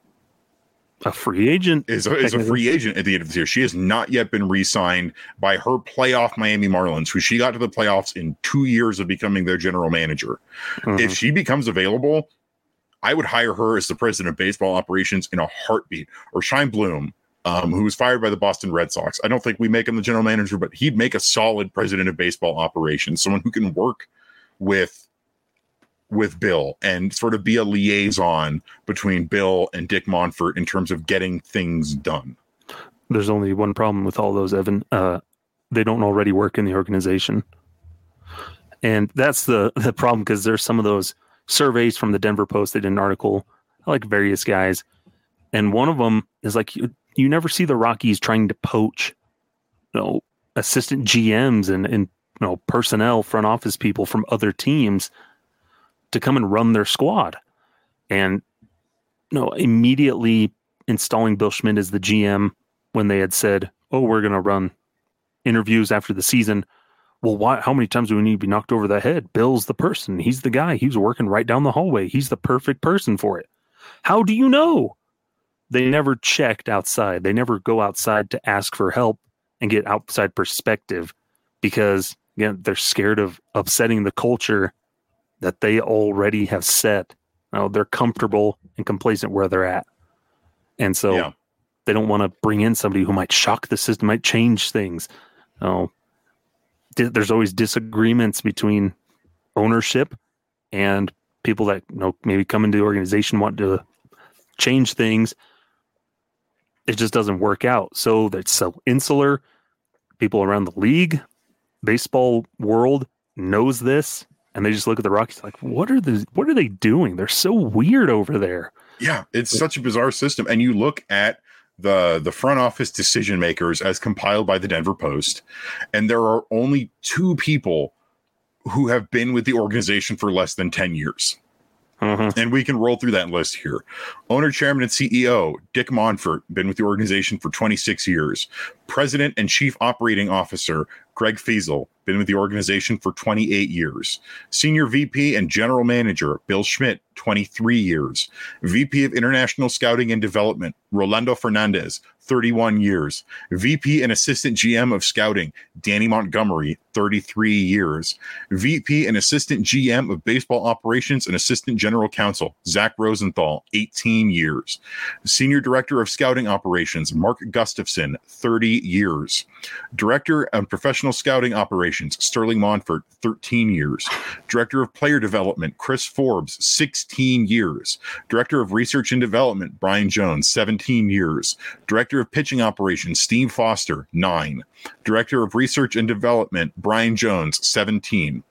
a free agent. Is a, is a free agent at the end of the year. She has not yet been re-signed by her playoff Miami Marlins, who she got to the playoffs in two years of becoming their general manager. Mm-hmm. If she becomes available, I would hire her as the president of baseball operations in a heartbeat. Or Chaim Bloom, um, who was fired by the Boston Red Sox. I don't think we make him the general manager, but he'd make a solid president of baseball operations, someone who can work with with Bill and sort of be a liaison between Bill and Dick Monfort in terms of getting things done. There's only one problem with all those, Evan. Uh, they don't already work in the organization, and that's the the problem because there's some of those surveys from the Denver Post. They did an article, I like various guys, and one of them is like you never see the Rockies trying to poach, you know, assistant GMs and and you know personnel, front office people from other teams to come and run their squad, and you know immediately installing Bill Schmidt as the GM when they had said, "Oh, we're going to run interviews after the season." Well, why? How many times do we need to be knocked over the head? Bill's the person. He's the guy. He's working right down the hallway. He's the perfect person for it. How do you know? They never checked outside. They never go outside to ask for help and get outside perspective because again, they're scared of upsetting the culture that they already have set. Now they're comfortable and complacent where they're at. And so yeah. they don't want to bring in somebody who might shock the system, might change things. Di- there's always disagreements between ownership and people that you know maybe come into the organization want to change things. It just doesn't work out. So that's so insular. People around the league, baseball world knows this, and they just look at the Rockies like, "What are the? What are they doing? They're so weird over there." Yeah, it's such a bizarre system. And you look at the the front office decision makers as compiled by the Denver Post, and there are only two people who have been with the organization for less than 10 years. Uh-huh. And we can roll through that list here. Owner, chairman, and CEO Dick Monfort, been with the organization for 26 years. President and chief operating officer Greg Feasel, been with the organization for 28 years. Senior VP and General Manager Bill Schmidt, 23 years. VP of International Scouting and Development Rolando Fernandez, 31 years. VP and Assistant GM of Scouting Danny Montgomery, 33 years. VP and Assistant GM of Baseball Operations and Assistant General Counsel Zach Rosenthal, 18 years. Senior Director of Scouting Operations Mark Gustafson, 30 years. Director of Professional Scouting Operations, Sterling Monfort, 13 years. Director of Player Development, Chris Forbes, 16 years. Director of Research and Development, Brian Jones, 17 years. Director of Pitching Operations, Steve Foster, 9. Director of Research and Development, Brian Jones, 17.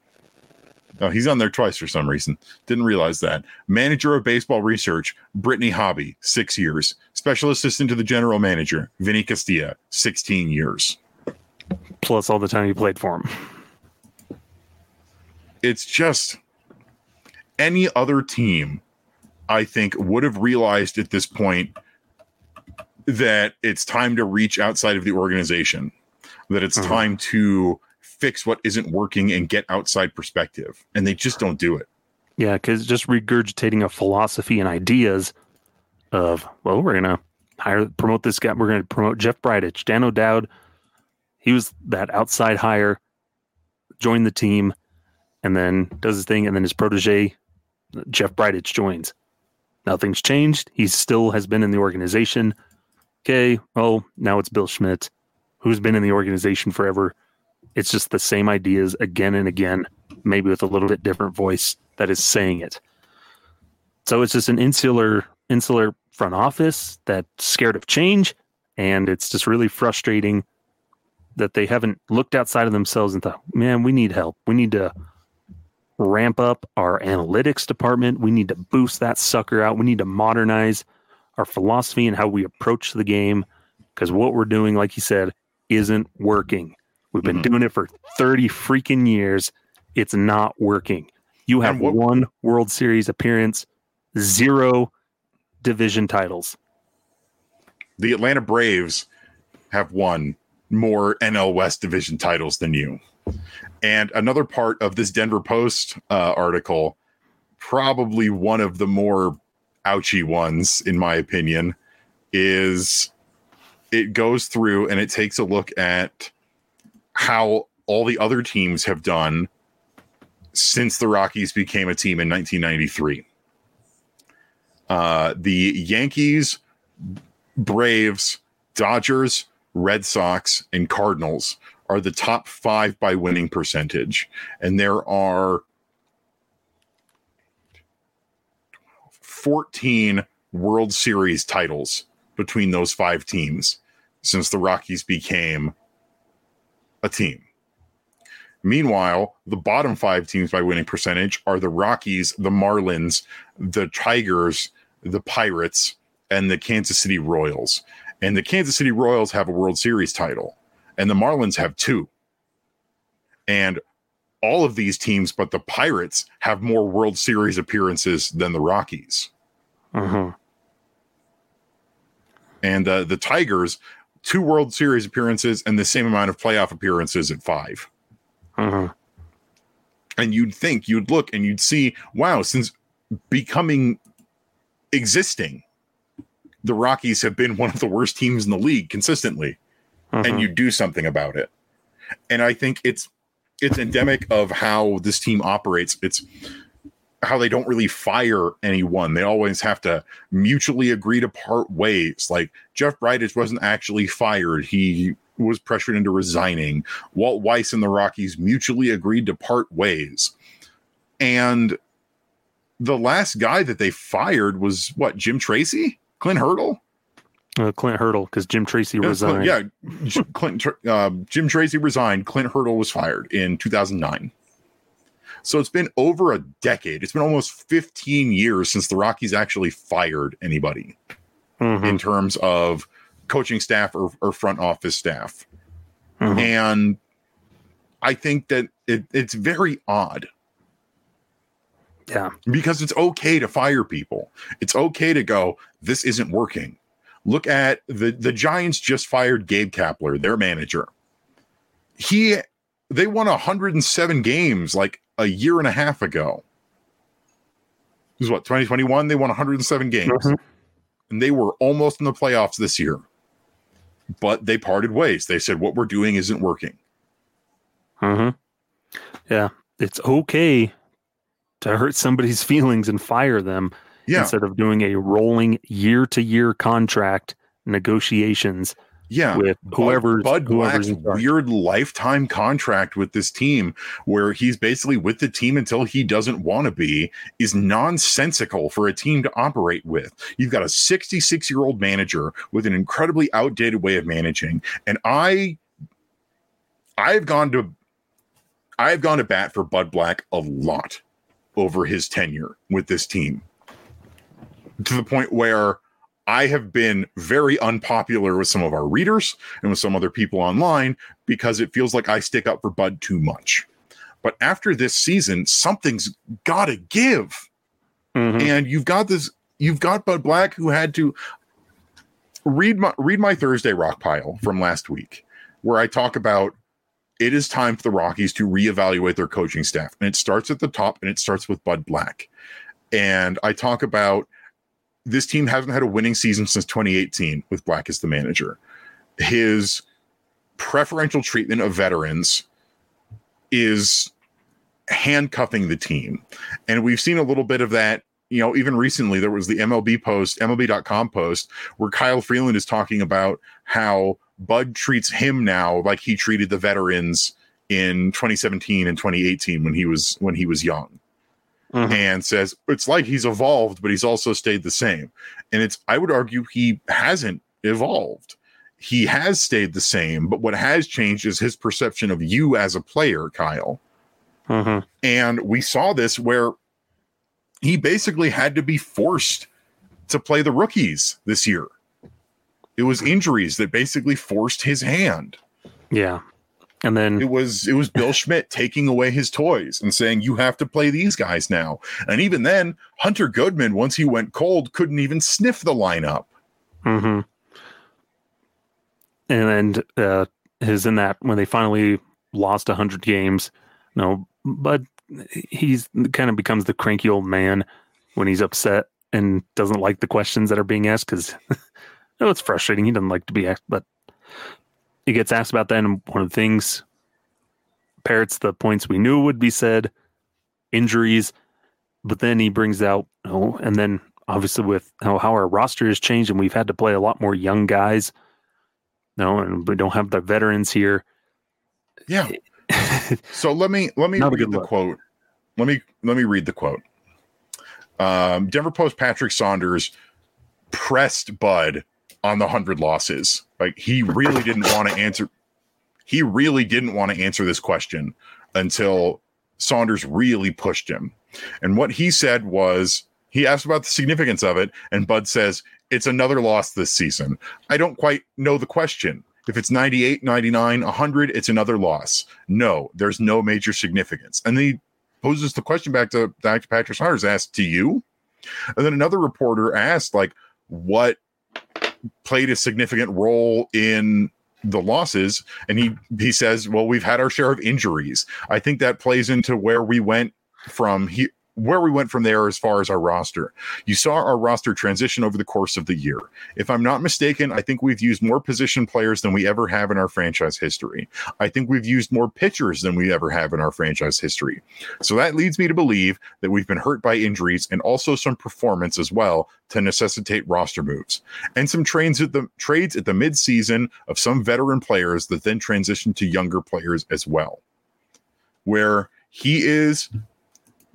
Oh, he's on there twice for some reason. Didn't realize that. Manager of Baseball Research, Brittany Hobby, six years. Special Assistant to the General Manager, Vinny Castilla, 16 years plus all the time he played for him. It's just any other team, I think, would have realized at this point that it's time to reach outside of the organization, that it's uh-huh. time to fix what isn't working and get outside perspective. And they just don't do it. Yeah, because just regurgitating a philosophy and ideas of, well, we're going to hire, promote this guy. We're going to promote Jeff Bridich, Dan O'Dowd he was that outside hire, joined the team, and then does his thing, and then his protege, Jeff Bridich, joins. Nothing's changed. He still has been in the organization. Okay, well, now it's Bill Schmidt, who's been in the organization forever. It's just the same ideas again and again, maybe with a little bit different voice that is saying it. So it's just an insular, insular front office that's scared of change, and it's just really frustrating that they haven't looked outside of themselves and thought, man, we need help. We need to ramp up our analytics department. We need to boost that sucker out. We need to modernize our philosophy and how we approach the game because what we're doing, like you said, isn't working. We've been mm-hmm. doing it for 30 freaking years. It's not working. You have what, one World Series appearance, zero division titles. The Atlanta Braves have won more NL West division titles than you. And another part of this Denver Post uh, article, probably one of the more ouchy ones, in my opinion, is it goes through and it takes a look at how all the other teams have done since the Rockies became a team in 1993. Uh, the Yankees, Braves, Dodgers, Red Sox, and Cardinals are the top five by winning percentage. And there are 14 World Series titles between those five teams since the Rockies became a team. Meanwhile, the bottom five teams by winning percentage are the Rockies, the Marlins, the Tigers, the Pirates, and the Kansas City Royals. And the Kansas City Royals have a World Series title, and the Marlins have two. And all of these teams, but the Pirates, have more World Series appearances than the Rockies. Uh-huh. And uh, the Tigers, two World Series appearances and the same amount of playoff appearances at 5 Uh-huh. And you'd think, you'd look and you'd see, wow, since becoming existing, the Rockies have been one of the worst teams in the league consistently. Uh-huh. And you do something about it. And I think it's it's endemic of how this team operates. It's how they don't really fire anyone. They always have to mutually agree to part ways. Like Jeff Bridich wasn't actually fired. He was pressured into resigning. Walt Weiss and the Rockies mutually agreed to part ways. And the last guy that they fired was what, Jim Tracy? Clint Hurdle? Uh, Clint Hurdle, because Jim Tracy Yeah, Clint- resigned. yeah, J- Clint, uh, Jim Tracy resigned. Clint Hurdle was fired in 2009. So it's been over a decade. It's been almost 15 years since the Rockies actually fired anybody Mhm. in terms of coaching staff or, or front office staff. Mhm. And I think that it, it's very odd Yeah. because it's okay to fire people. It's okay to go, this isn't working. Look at the the Giants just fired Gabe Kapler, their manager. He they won 107 games like a year and a half ago. This is what 2021 they won 107 games. Mhm. And they were almost in the playoffs this year. But they parted ways. They said what we're doing isn't working. hmm Yeah. It's okay to hurt somebody's feelings and fire them Yeah. instead of doing a rolling year to year contract negotiations Yeah. with Bud- whoever's Bud whoever's Black's weird lifetime contract with this team, where he's basically with the team until he doesn't want to be, is nonsensical for a team to operate with. You've got a 66 year old manager with an incredibly outdated way of managing, and I, I've gone to, I've gone to bat for Bud Black a lot over his tenure with this team, to the point where. I have been very unpopular with some of our readers and with some other people online because it feels like I stick up for Bud too much. But after this season, something's got to give. Mhm. And you've got this, you've got Bud Black who had to read my read my Thursday rock pile from last week, where I talk about it is time for the Rockies to reevaluate their coaching staff. And it starts at the top and it starts with Bud Black. And I talk about this team hasn't had a winning season since 2018 with Black as the manager. His preferential treatment of veterans is handcuffing the team. And we've seen a little bit of that. You know, even recently, there was the MLB post, MLB.com post, where Kyle Freeland is talking about how Bud treats him now like he treated the veterans in 2017 and 2018 when he was when he was young Mhm. and says it's like he's evolved, but he's also stayed the same. And it's, I would argue, he hasn't evolved. He has stayed the same, but what has changed is his perception of you as a player, Kyle. Mhm. And we saw this where he basically had to be forced to play the rookies this year. It was injuries that basically forced his hand. Yeah. And then It was it was Bill Schmidt taking away his toys and saying you have to play these guys now. And even then, Hunter Goodman, once he went cold, couldn't even sniff the lineup. hmm And then uh, his in that when they finally lost hundred games, no, but he's kind of becomes the cranky old man when he's upset and doesn't like the questions that are being asked because no, it's frustrating. He doesn't like to be asked, but he gets asked about that. And one of the things parrots the points we knew would be said, injuries, but then he brings out oh, and then obviously with how, how our roster has changed and we've had to play a lot more young guys. No, and we don't have the veterans here. Yeah. So let me let me Not read the look. quote. Let me let me read the quote. Um, Denver Post Patrick Saunders pressed Bud on the hundred losses. Like he really didn't want to answer. He really didn't want to answer this question until Saunders really pushed him. And what he said was he asked about the significance of it, and Bud says it's another loss this season. I don't quite know the question. If it's 98, 99, 100, it's another loss. No, there's no major significance. And then he poses the question back to Dr. Patrick Saunders, asked to you. And then another reporter asked, like, what played a significant role in the losses. And he he says well we've had our share of injuries. I think that plays into where we went from he, where we went from there as far as our roster. You saw our roster transition over the course of the year. If I'm not mistaken, I think we've used more position players than we ever have in our franchise history. I think we've used more pitchers than we ever have in our franchise history. So that leads me to believe that we've been hurt by injuries and also some performance as well to necessitate roster moves and some trades at the trades at the midseason of some veteran players that then transition to younger players as well. Where he is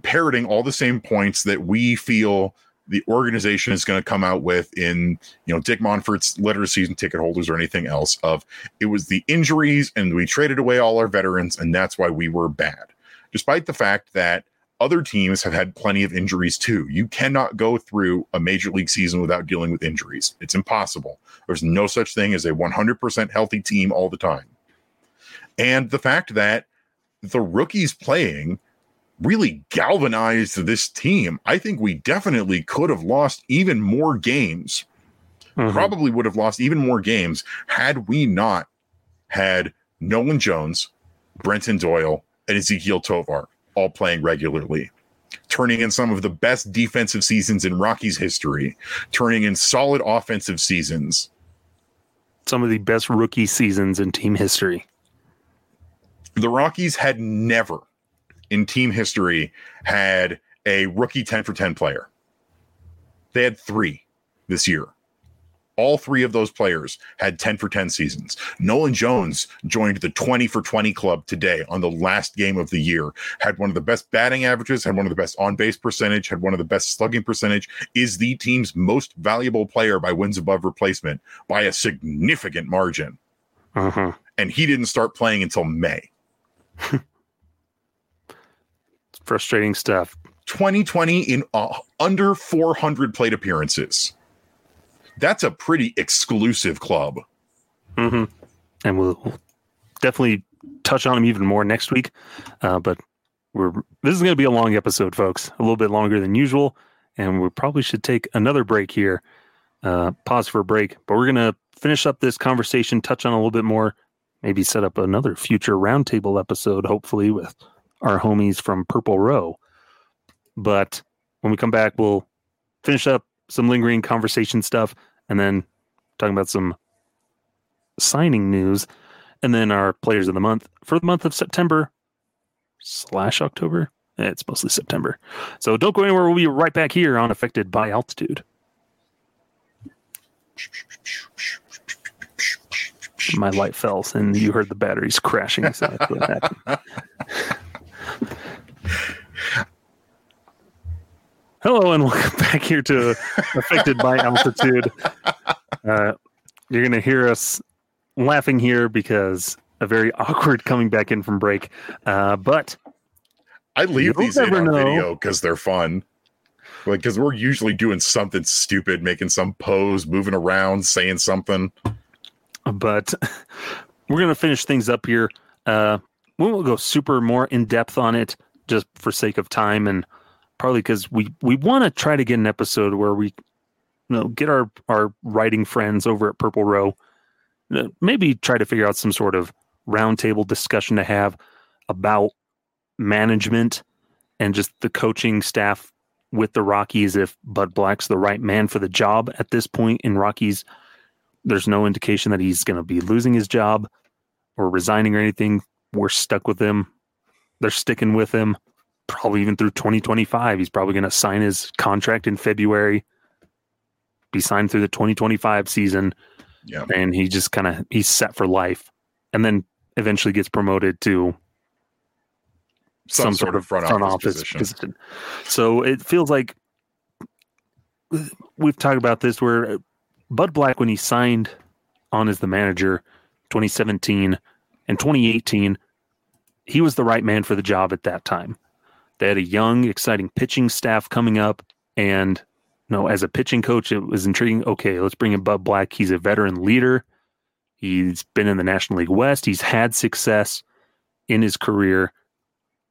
parroting all the same points that we feel the organization is going to come out with in you know Dick Monfort's letter season ticket holders or anything else of it was the injuries and we traded away all our veterans and that's why we were bad. Despite the fact that other teams have had plenty of injuries too. You cannot go through a major league season without dealing with injuries. It's impossible. There's no such thing as a 100% healthy team all the time. And the fact that the rookies playing really galvanized this team. I think we definitely could have lost even more games. Mm-hmm. Probably would have lost even more games had we not had Nolan Jones, Brenton Doyle, and Ezequiel Tovar all playing regularly, turning in some of the best defensive seasons in Rockies history, turning in solid offensive seasons. Some of the best rookie seasons in team history. The Rockies had never in team history had a rookie 10 for 10 player. They had three this year. All three of those players had 10 for 10 seasons. Nolan Jones joined the 20 for 20 club today on the last game of the year. Had one of the best batting averages, had one of the best on base percentage, had one of the best slugging percentage, is the team's most valuable player by wins above replacement by a significant margin. Uh-huh. And he didn't start playing until May. frustrating stuff. 2020 in uh, under 400 plate appearances. That's a pretty exclusive club. Mm-hmm. And we'll, we'll, definitely touch on him even more next week. Uh, but we're this is going to be a long episode, folks. A little bit longer than usual, and we probably should take another break here. Uh, pause for a break, but we're going to finish up this conversation, touch on a little bit more, maybe set up another future roundtable episode, hopefully with our homies from Purple Row. But when we come back, we'll finish up some lingering conversation stuff and then talking about some signing news and then our players of the month for the month of September slash October. Eh, it's mostly September. So don't go anywhere. We'll be right back here on Affected by Altitude. My light fell and you heard the batteries crashing. So. Hello and welcome back here to Affected by Altitude. Uh, you're going to hear us laughing here because a very awkward coming back in from break. Uh, but I leave these in on know. video because they're fun. Like, because we're usually doing something stupid, making some pose, moving around, saying something. But we're going to finish things up here. Uh, we won't go super more in depth on it just for sake of time and partly because we we want to try to get an episode where we you know get our our writing friends over at Purple Row uh, maybe try to figure out some sort of roundtable discussion to have about management and just the coaching staff with the Rockies if Bud Black's the right man for the job at this point in Rockies there's no indication that he's going to be losing his job or resigning or anything we're stuck with him. They're sticking with him probably even through 2025. He's probably going to sign his contract in February, be signed through the 2025 season. Yeah. And he just kind of he's set for life. And then eventually gets promoted to some, some sort, of front, front office, office position. position. So it feels like we've talked about this where Bud Black, when he signed on as the manager 2017 and 2018, he was the right man for the job at that time. They had a young, exciting pitching staff coming up, and you know, as a pitching coach, it was intriguing. Okay, let's bring in Bud Black. He's a veteran leader. He's been in the National League West. He's had success in his career.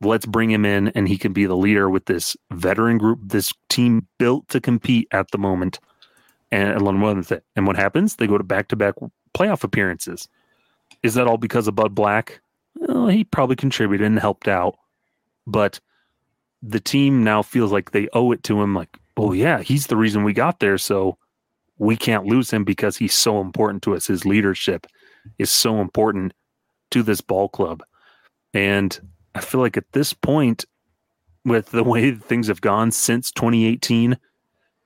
Let's bring him in, and he can be the leader with this veteran group, this team built to compete at the moment. and. And what happens? They go to back to back playoff appearances. Is that all because of Bud Black? Well, he probably contributed and helped out, but the team now feels like they owe it to him. Like, oh yeah, he's the reason we got there, so we can't lose him because he's so important to us. His leadership is so important to this ball club, and I feel like at this point, with the way things have gone since 2018,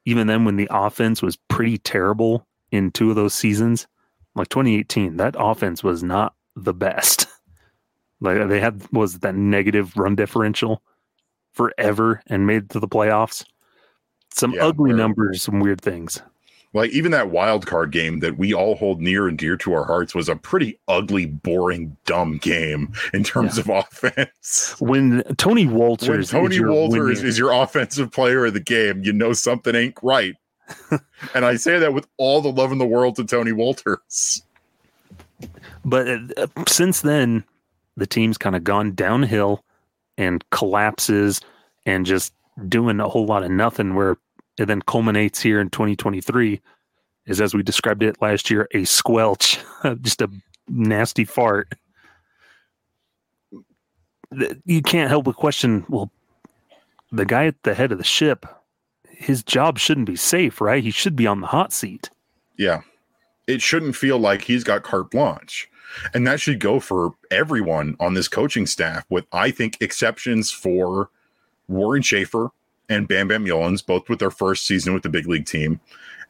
even then when the offense was pretty terrible in two of those seasons, like 2018, that offense was not the best. Like they had was that negative run differential forever and made it to the playoffs. Some Yeah, ugly numbers, some weird things. Like even that wild card game that we all hold near and dear to our hearts was a pretty ugly, boring, dumb game in terms Yeah. of offense. When Tony Wolters, When Wolters, Tony is your Walter is, winning- is your offensive player of the game, you know something ain't right. and I say that with all the love in the world to Tony Wolters. but uh, since then, the team's kind of gone downhill and collapses and just doing a whole lot of nothing. Where it then culminates here in 2023 is as we described it last year, a squelch, just a nasty fart. You can't help but question. Well, the guy at the head of the ship, his job shouldn't be safe, right? He should be on the hot seat. Yeah. It shouldn't feel like he's got carte blanche. And that should go for everyone on this coaching staff, with I think exceptions for Warren Schaeffer and Bam Bam Meulens, both with their first season with the big league team,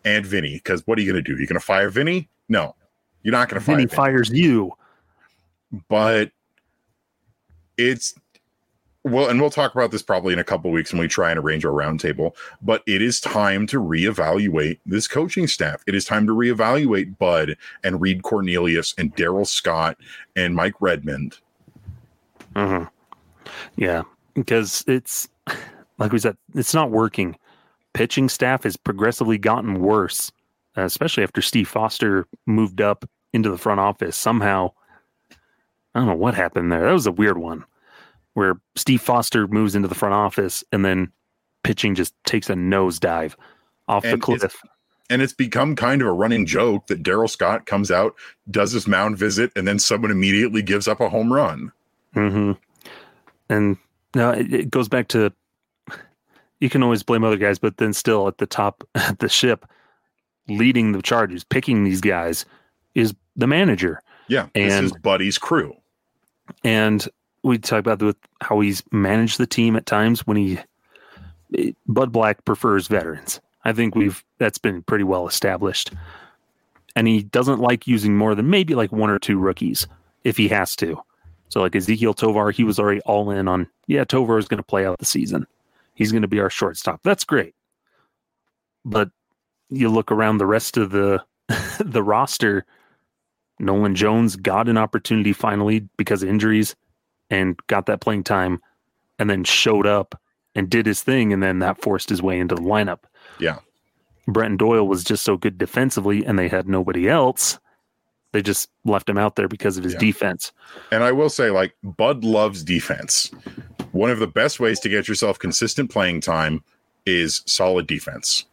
and Vinny. Because what are you going to do? You're going to fire Vinny? No, you're not going to fire Then Vinny. fires you. but it's well, and we'll talk about this probably in a couple weeks when we try and arrange our roundtable. But it is time to reevaluate this coaching staff. It is time to reevaluate Bud and Reed Cornelius and Darryl Scott and Mike Redmond. hmm Yeah, because it's like we said, it's not working. Pitching staff has progressively gotten worse, especially after Steve Foster moved up into the front office. Somehow, I don't know what happened there. That was a weird one, where Steve Foster moves into the front office and then pitching just takes a nosedive off And the it's- cliff. And it's become kind of a running joke that Darryl Scott comes out, does his mound visit, and then someone immediately gives up a home run. hmm And now it, it goes back to you can always blame other guys, but then still at the top at the ship, leading the charges, picking these guys is the manager. Yeah, this And- is Buddy's crew. And we talk about with how he's managed the team at times when he Bud Black prefers veterans. I think we've that's been pretty well established. And he doesn't like using more than maybe like one or two rookies if he has to. So like Ezequiel Tovar, he was already all in on yeah, Tovar is going to play out the season. He's going to be our shortstop. That's great. But you look around the rest of the the roster, Nolan Jones got an opportunity finally because of injuries and got that playing time and then showed up and did his thing and then that forced his way into the lineup. Yeah. Brenton Doyle was just so good defensively and they had nobody else. They just left him out there because of his Yeah. defense. And I will say, like, Bud loves defense. One of the best ways to get yourself consistent playing time is solid defense.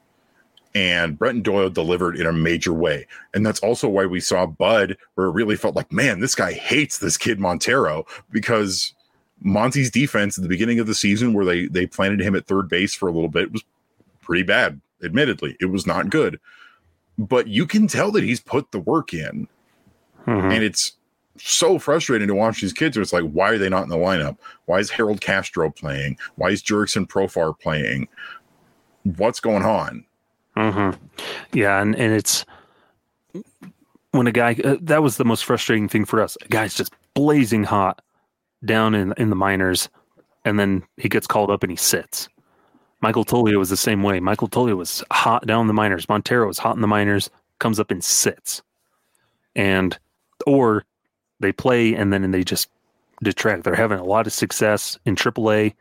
And Brenton Doyle delivered in a major way. And that's also why we saw Bud, where it really felt like, man, this guy hates this kid Montero because Monty's defense at the beginning of the season, where they they planted him at third base for a little bit, was pretty bad. Admittedly, it was not good. But you can tell that he's put the work in Mhm. and it's so frustrating to watch these kids. Where it's like, why are they not in the lineup? Why is Harold Castro playing? Why is Jurickson Profar playing? What's going on? Mhm. Yeah, and, and it's when a guy uh, that was the most frustrating thing for us. A guy's just blazing hot down in in the minors, and then he gets called up and he sits. Michael Toglia was the same way. Michael Toglia was hot down in the minors. Montero was hot in the minors, comes up and sits, and or they play and then they just detract. They're having a lot of success in AAA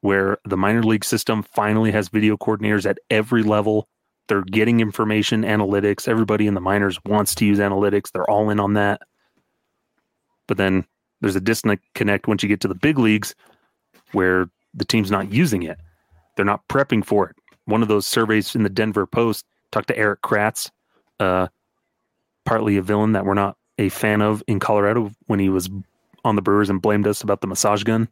where the minor league system finally has video coordinators at every level. They're getting information, analytics. Everybody in the minors wants to use analytics. They're all in on that. But then there's a disconnect once you get to the big leagues where the team's not using it. They're not prepping for it. One of those surveys in the Denver Post talked to Erik Kratz, uh, partly a villain that we're not a fan of in Colorado when he was on the Brewers and blamed us about the massage gun.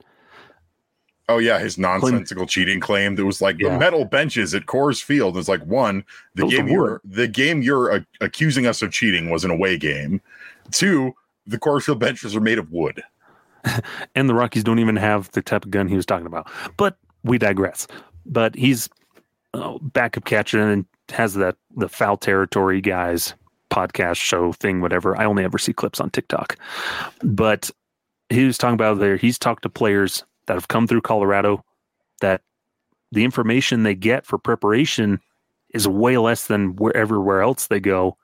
Oh yeah, his nonsensical cheating claim. There was like yeah. the metal benches at Coors Field. It's like one, the game you're the game you're uh, accusing us of cheating was an away game. Two, the Coors Field benches are made of wood. and the Rockies don't even have the type of gun he was talking about. But we digress. But he's uh, backup catcher and has that the foul territory guys podcast show thing, whatever. I only ever see clips on TikTok. But he was talking about there. He's talked to players that have come through Colorado that the information they get for preparation is way less than wherever else they go.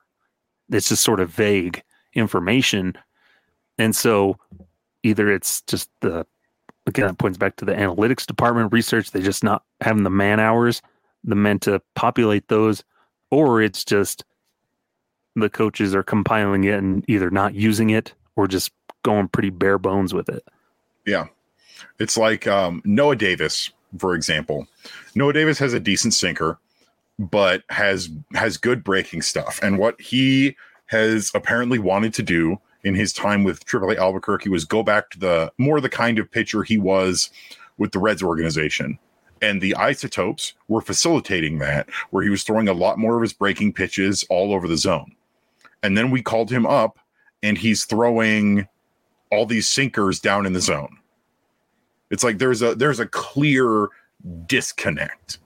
It's just sort of vague information. And so either it's just the again it points back to the analytics department research, they're just not having the man hours, the men to populate those, or it's just the coaches are compiling it and either not using it or just going pretty bare bones with it. Yeah. It's like um, Noah Davis, for example. Noah Davis has a decent sinker, but has has good breaking stuff. And what he has apparently wanted to do in his time with AAA Albuquerque was go back to the more the kind of pitcher he was with the Reds organization. And the isotopes were facilitating that, where he was throwing a lot more of his breaking pitches all over the zone. And then we called him up and he's throwing all these sinkers down in the zone. It's like there's a there's a clear disconnect.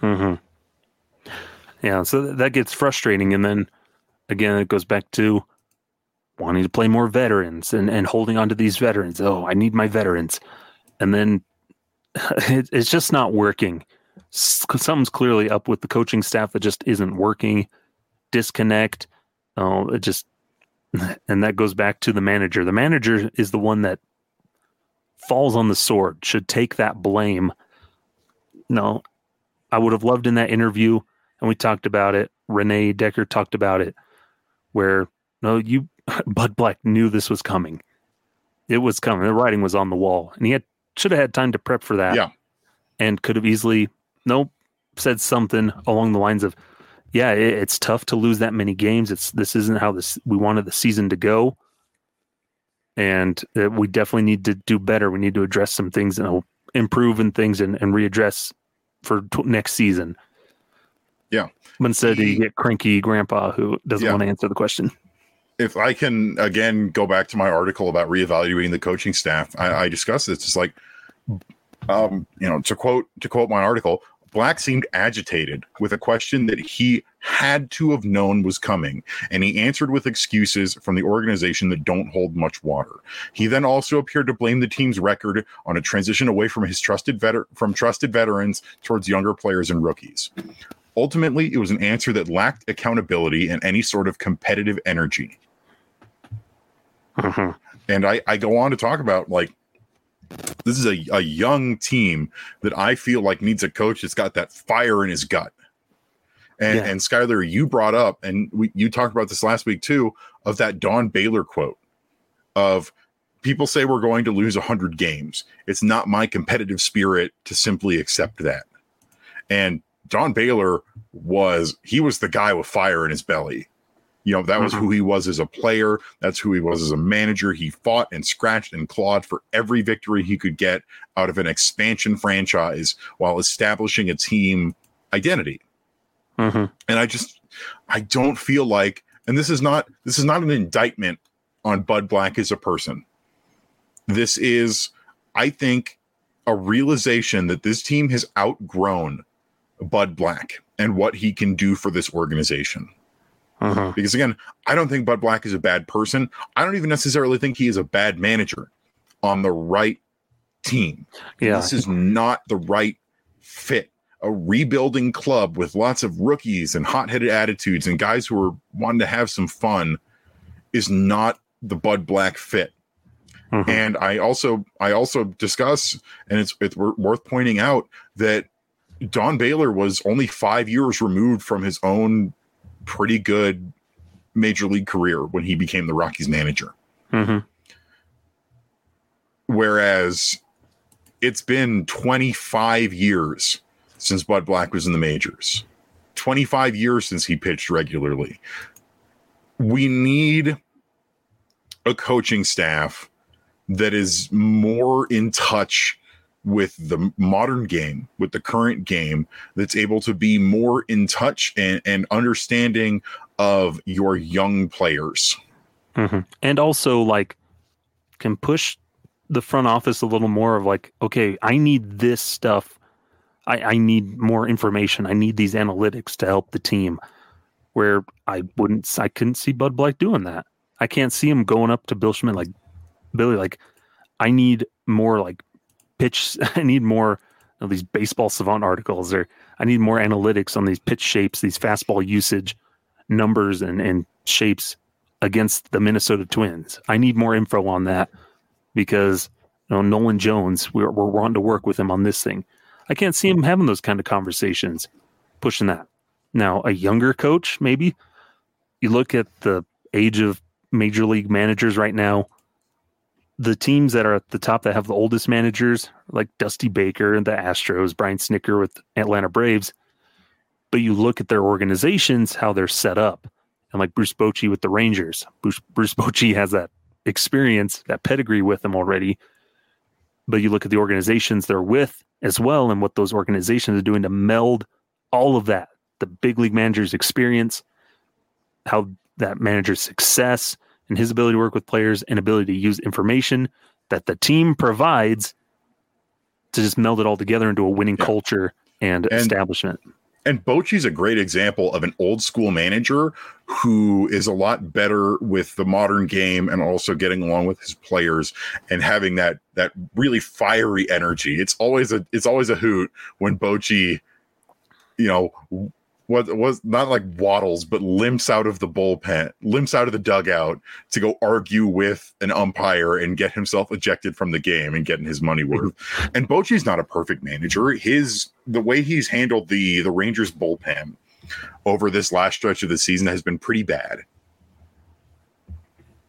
Mm-hmm. Yeah, so that gets frustrating, and then again, it goes back to wanting to play more veterans and, and holding on to these veterans. Oh, I need my veterans. And then it, it's just not working. Something's clearly up with the coaching staff that just isn't working. Disconnect. Oh, it just, and that goes back to the manager. The manager is the one that falls on the sword, should take that blame. No, I would have loved in that interview, and we talked about it. Renee Dechert talked about it, where no, you Bud Black knew this was coming. It was coming. The writing was on the wall, and he had should have had time to prep for that. Yeah, and could have easily nope said something along the lines of, "Yeah, it, it's tough to lose that many games. It's this isn't how this we wanted the season to go, and uh, we definitely need to do better. We need to address some things and improve in things and, and readdress for t- next season." Yeah. But instead, he, you get cranky grandpa who doesn't yeah. want to answer the question if I can again go back to my article about reevaluating the coaching staff, I, I discussed this. It's like, um, you know, to quote to quote my article, Black seemed agitated with a question that he had to have known was coming, and he answered with excuses from the organization that don't hold much water. He then also appeared to blame the team's record on a transition away from his trusted veter- from trusted veterans towards younger players and rookies. Ultimately, it was an answer that lacked accountability and any sort of competitive energy. Mm-hmm. And I, I go on to talk about like this is a, a young team that I feel like needs a coach that's got that fire in his gut. And yeah. and Skyler, you brought up, and we, you talked about this last week too, of that Don Baylor quote of people say we're going to lose 100 games. It's not my competitive spirit to simply accept that. And Don Baylor was he was the guy with fire in his belly. You know, that was mm-hmm. who he was as a player. That's who he was as a manager. He fought and scratched and clawed for every victory he could get out of an expansion franchise while establishing a team identity. Mm-hmm. And I just, I don't feel like, and this is not, this is not an indictment on Bud Black as a person. This is, I think, a realization that this team has outgrown Bud Black and what he can do for this organization. Uh-huh. Because again, I don't think Bud Black is a bad person. I don't even necessarily think he is a bad manager on the right team. Yeah. This is not the right fit. A rebuilding club with lots of rookies and hot-headed attitudes and guys who are wanting to have some fun is not the Bud Black fit. Uh-huh. And I also I also discuss, and it's it's worth pointing out that Don Baylor was only five years removed from his own pretty good major league career when he became the Rockies manager. Mm-hmm. Whereas it's been 25 years since Bud Black was in the majors. 25 years since he pitched regularly. We need a coaching staff that is more in touch with the modern game, with the current game, that's able to be more in touch and, and understanding of your young players. Mm-hmm. And also, like, can push the front office a little more of like, okay, I need this stuff. I, I need more information. I need these analytics to help the team. Where I wouldn't, I couldn't see Bud Black doing that. I can't see him going up to Bill Schmidt like, Billy, like, I need more like pitch. I need more of these baseball savant articles, or I need more analytics on these pitch shapes, these fastball usage numbers and and shapes against the Minnesota Twins. I need more info on that because you know Nolan Jones, we're we're wanting to work with him on this thing. I can't see him having those kind of conversations, pushing that. Now, a younger coach, maybe you look at the age of major league managers right now the teams that are at the top that have the oldest managers, like Dusty Baker and the Astros, Brian Snitker with Atlanta Braves. But you look at their organizations, how they're set up, and like Bruce Bochy with the Rangers. Bruce, Bruce Bochy has that experience, that pedigree with them already. But you look at the organizations they're with as well, and what those organizations are doing to meld all of that the big league manager's experience, how that manager's success, and his ability to work with players and ability to use information that the team provides to just meld it all together into a winning yeah. culture and, and, establishment. And Bochy's a great example of an old school manager who is a lot better with the modern game and also getting along with his players and having that that really fiery energy. It's always a it's always a hoot when Bochy, you know, what was not like waddles, but limps out of the bullpen, limps out of the dugout to go argue with an umpire and get himself ejected from the game and getting his money worth. and Bochy's not a perfect manager. His the way he's handled the the Rangers bullpen over this last stretch of the season has been pretty bad.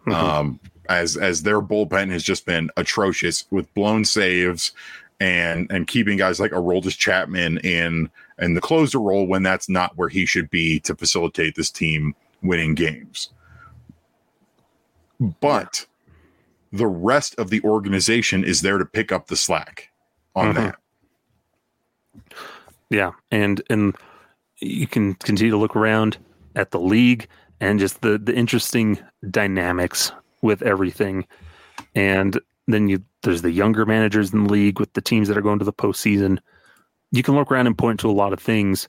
Mm-hmm. Um, as as their bullpen has just been atrocious with blown saves and and keeping guys like Aroldis Chapman in and the closer role when that's not where he should be to facilitate this team winning games. But the rest of the organization is there to pick up the slack on mm-hmm. that. Yeah, and and you can continue to look around at the league and just the the interesting dynamics with everything. And then you there's the younger managers in the league with the teams that are going to the postseason you can look around and point to a lot of things,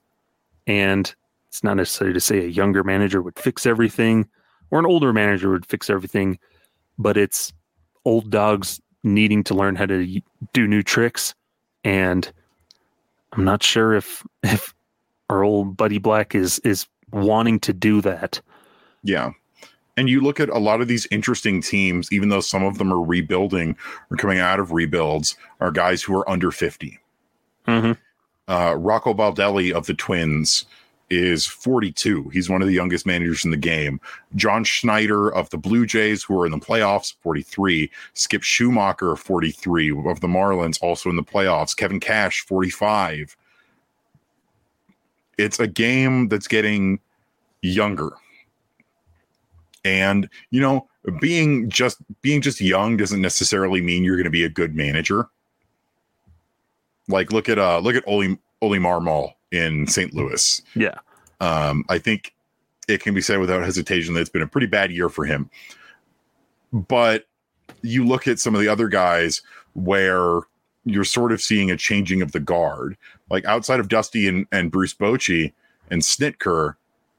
and it's not necessary to say a younger manager would fix everything or an older manager would fix everything, but it's old dogs needing to learn how to do new tricks. And I'm not sure if if our old buddy Black is is wanting to do that. Yeah. And you look at a lot of these interesting teams, even though some of them are rebuilding or coming out of rebuilds, are guys who are under 50. Mm-hmm. Uh, Rocco Baldelli of the Twins is 42. He's one of the youngest managers in the game. John Schneider of the Blue Jays, who are in the playoffs, 43. Skip Schumaker, 43 of the Marlins, also in the playoffs. Kevin Cash, 45. It's a game that's getting younger. And, you know, being just being just young doesn't necessarily mean you're going to be a good manager. Like look at uh look at Oli Oli Marmol in St. Louis. Yeah. Um, I think it can be said without hesitation that it's been a pretty bad year for him. But you look at some of the other guys where you're sort of seeing a changing of the guard. Like outside of Dusty and, and Bruce Bochy and Snitker,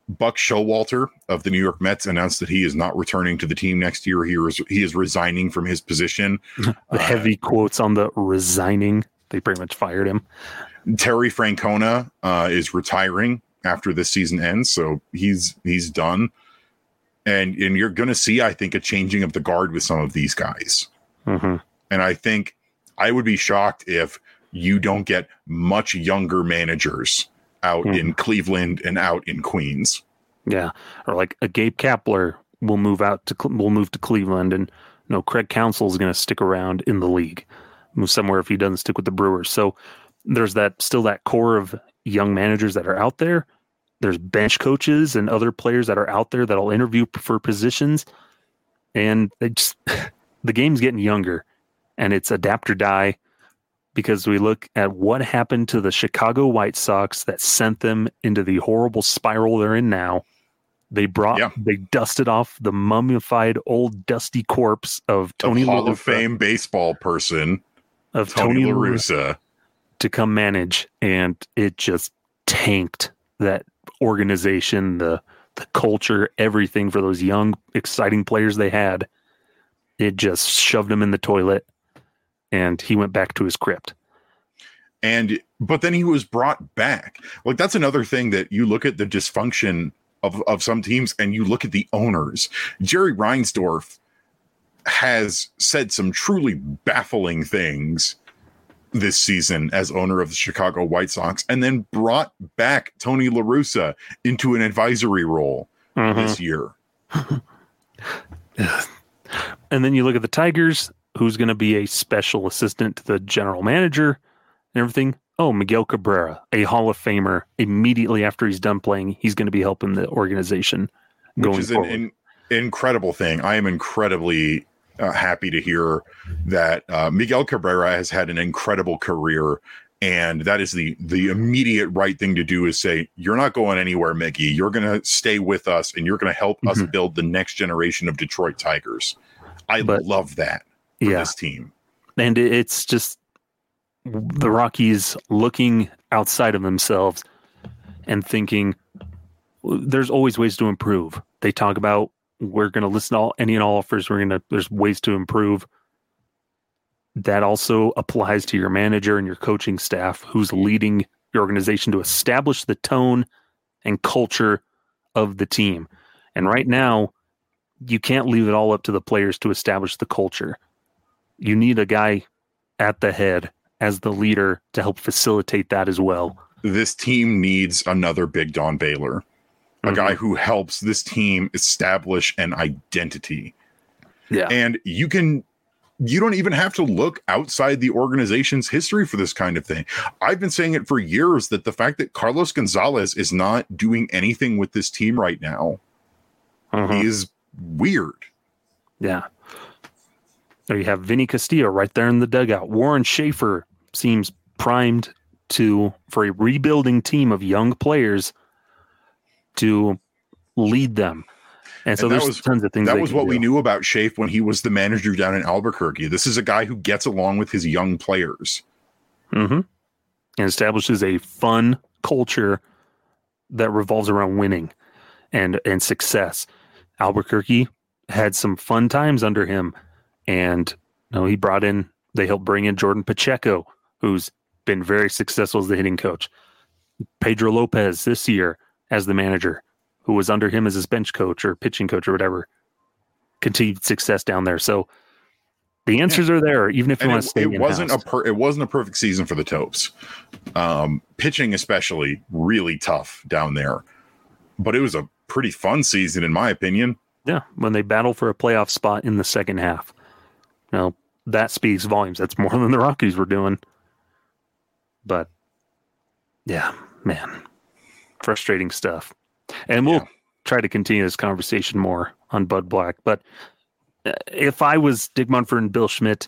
Buck Showalter of the New York Mets announced that he is not returning to the team next year. He is he is resigning from his position. the uh, heavy quotes on the resigning. They pretty much fired him. Terry Francona uh, is retiring after this season ends, so he's he's done. And and you're going to see, I think, a changing of the guard with some of these guys. Mm-hmm. And I think I would be shocked if you don't get much younger managers out mm. in Cleveland and out in Queens. Yeah, or like a Gabe Kapler will move out to will move to Cleveland, and no Craig Counsell is going to stick around in the league, move somewhere if he doesn't stick with the Brewers. So there's that still that core of young managers that are out there, there's bench coaches and other players that are out there that'll interview for positions, and they just the game's getting younger, and it's adapt or die because we look at what happened to the Chicago White Sox that sent them into the horrible spiral they're in now. They brought, yeah. they dusted off the mummified old dusty corpse of Tony the Hall of Fame baseball person of Tony, Tony La Russa to come manage, and it just tanked that organization, the the culture, everything for those young, exciting players they had. It just shoved them in the toilet, and he went back to his crypt. And but then he was brought back. Like that's another thing that you look at the dysfunction of of some teams, and you look at the owners. Jerry Reinsdorf has said some truly baffling things this season as owner of the Chicago White Sox, and then brought back Tony La Russa into an advisory role mm-hmm. this year. and then you look at the Tigers, who's going to be a special assistant to the general manager and everything. Oh, Miguel Cabrera, a Hall of Famer. Immediately after he's done playing, he's going to be helping the organization going Which is forward. An, an incredible thing. I am incredibly uh, happy to hear that uh, Miguel Cabrera has had an incredible career, and that is the the immediate right thing to do is say you're not going anywhere, Miggy. You're going to stay with us, and you're going to help mm-hmm. us build the next generation of Detroit Tigers. I but, love that for yeah. this team, and it's just the Rockies looking outside of themselves and thinking there's always ways to improve. They talk about we're going to listen to all any and all offers. We're going to there's ways to improve. That also applies to your manager and your coaching staff, who's leading your organization to establish the tone and culture of the team. And right now, you can't leave it all up to the players to establish the culture. You need a guy at the head as the leader to help facilitate that as well. This team needs another Big Don Baylor a mm-hmm. guy who helps this team establish an identity. Yeah. And you can you don't even have to look outside the organization's history for this kind of thing. I've been saying it for years that the fact that Carlos Gonzalez is not doing anything with this team right now uh-huh. is weird. Yeah. There you have Vinny Castillo right there in the dugout. Warren Schaeffer seems primed to for a rebuilding team of young players to lead them. And so and there's was, tons of things that was what do. we knew about Shafe when he was the manager down in Albuquerque. This is a guy who gets along with his young players. Mm-hmm. And establishes a fun culture that revolves around winning and and success. Albuquerque had some fun times under him, and you know, he brought in. They helped bring in Jordan Pacheco, who's been very successful as the hitting coach. Pedro Lopez this year as the manager, who was under him as his bench coach or pitching coach or whatever, continued success down there. So the answers yeah. are there, even if you and want to stay. It wasn't a per, it wasn't a perfect season for the Topes. Um, pitching, especially, really tough down there. But it was a pretty fun season, in my opinion. Yeah, when they battled for a playoff spot in the second half. Now that speaks volumes. That's more than the Rockies were doing. But yeah, man, frustrating stuff. And we'll yeah. try to continue this conversation more on Bud Black. But uh, if I was Dick Monfort and Bill Schmidt,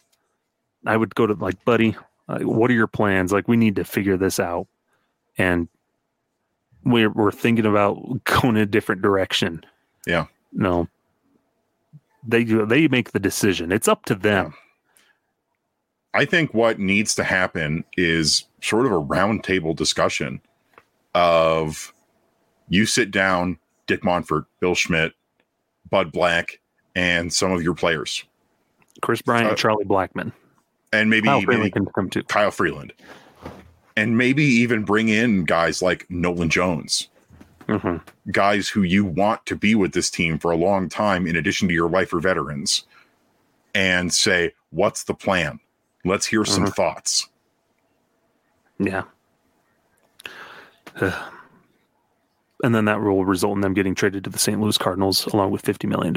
I would go to like, buddy, uh, what are your plans? Like, we need to figure this out. And we're, we're thinking about going in a different direction. Yeah. No, they they make the decision. It's up to them. Yeah. I think what needs to happen is sort of a roundtable discussion of you sit down, Dick Monfort, Bill Schmidt, Bud Black, and some of your players. Kris Bryant, uh, Charlie Blackmon. And maybe, Kyle Freeland can come too. Kyle Freeland. And maybe even bring in guys like Nolan Jones. Mm-hmm. Guys who you want to be with this team for a long time, in addition to your lifer veterans, and say, what's the plan? Let's hear some mm-hmm. thoughts. Yeah. and then that will result in them getting traded to the St. Louis Cardinals along with $50 million.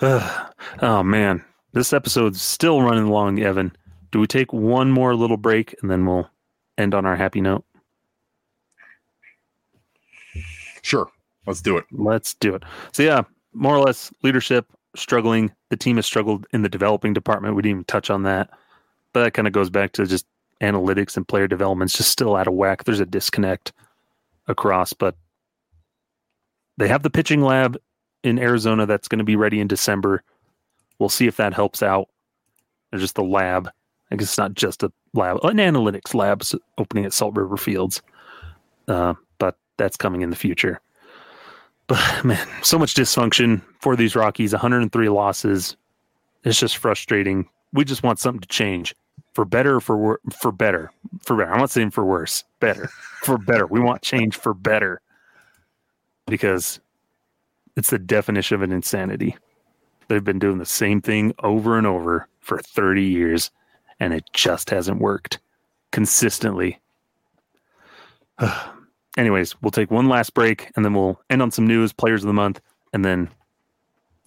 Uh, oh, man. This episode's still running long, Evan. Do we take one more little break and then we'll end on our happy note? Sure. Let's do it. Let's do it. So yeah, more or less leadership struggling. The team has struggled in the developing department. We didn't even touch on that. But that kind of goes back to just analytics and player development's just still out of whack. There's a disconnect across, but they have the pitching lab in Arizona that's going to be ready in December. We'll see if that helps out. There's just the lab. I guess it's not just a lab, an analytics lab opening at Salt River Fields. Uh, but that's coming in the future. But man, so much dysfunction for these Rockies. 103 losses. It's just frustrating. We just want something to change for better for wor- for better for better. I'm not saying for worse. Better for better. We want change for better because it's the definition of an insanity. They've been doing the same thing over and over for 30 years, and it just hasn't worked consistently. anyways, we'll take one last break and then we'll end on some news, players of the month, and then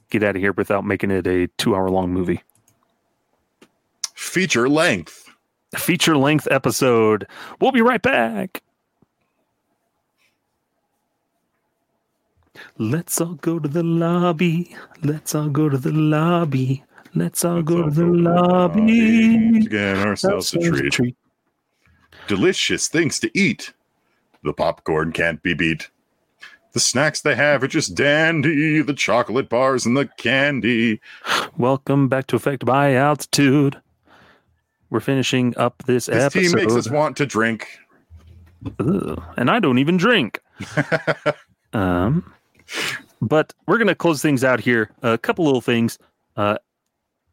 get out of here without making it a two hour long movie. Feature length. Feature length episode. We'll be right back. Let's all go to the lobby. Let's all go to the lobby. Let's all Let's go all to the lobby. To get ourselves a treat. treat. Delicious things to eat the popcorn can't be beat. The snacks they have are just dandy, the chocolate bars and the candy. Welcome back to Affected by Altitude. We're finishing up this, this episode. team makes us want to drink. Ugh, and I don't even drink. um, but we're going to close things out here. A couple little things. Uh,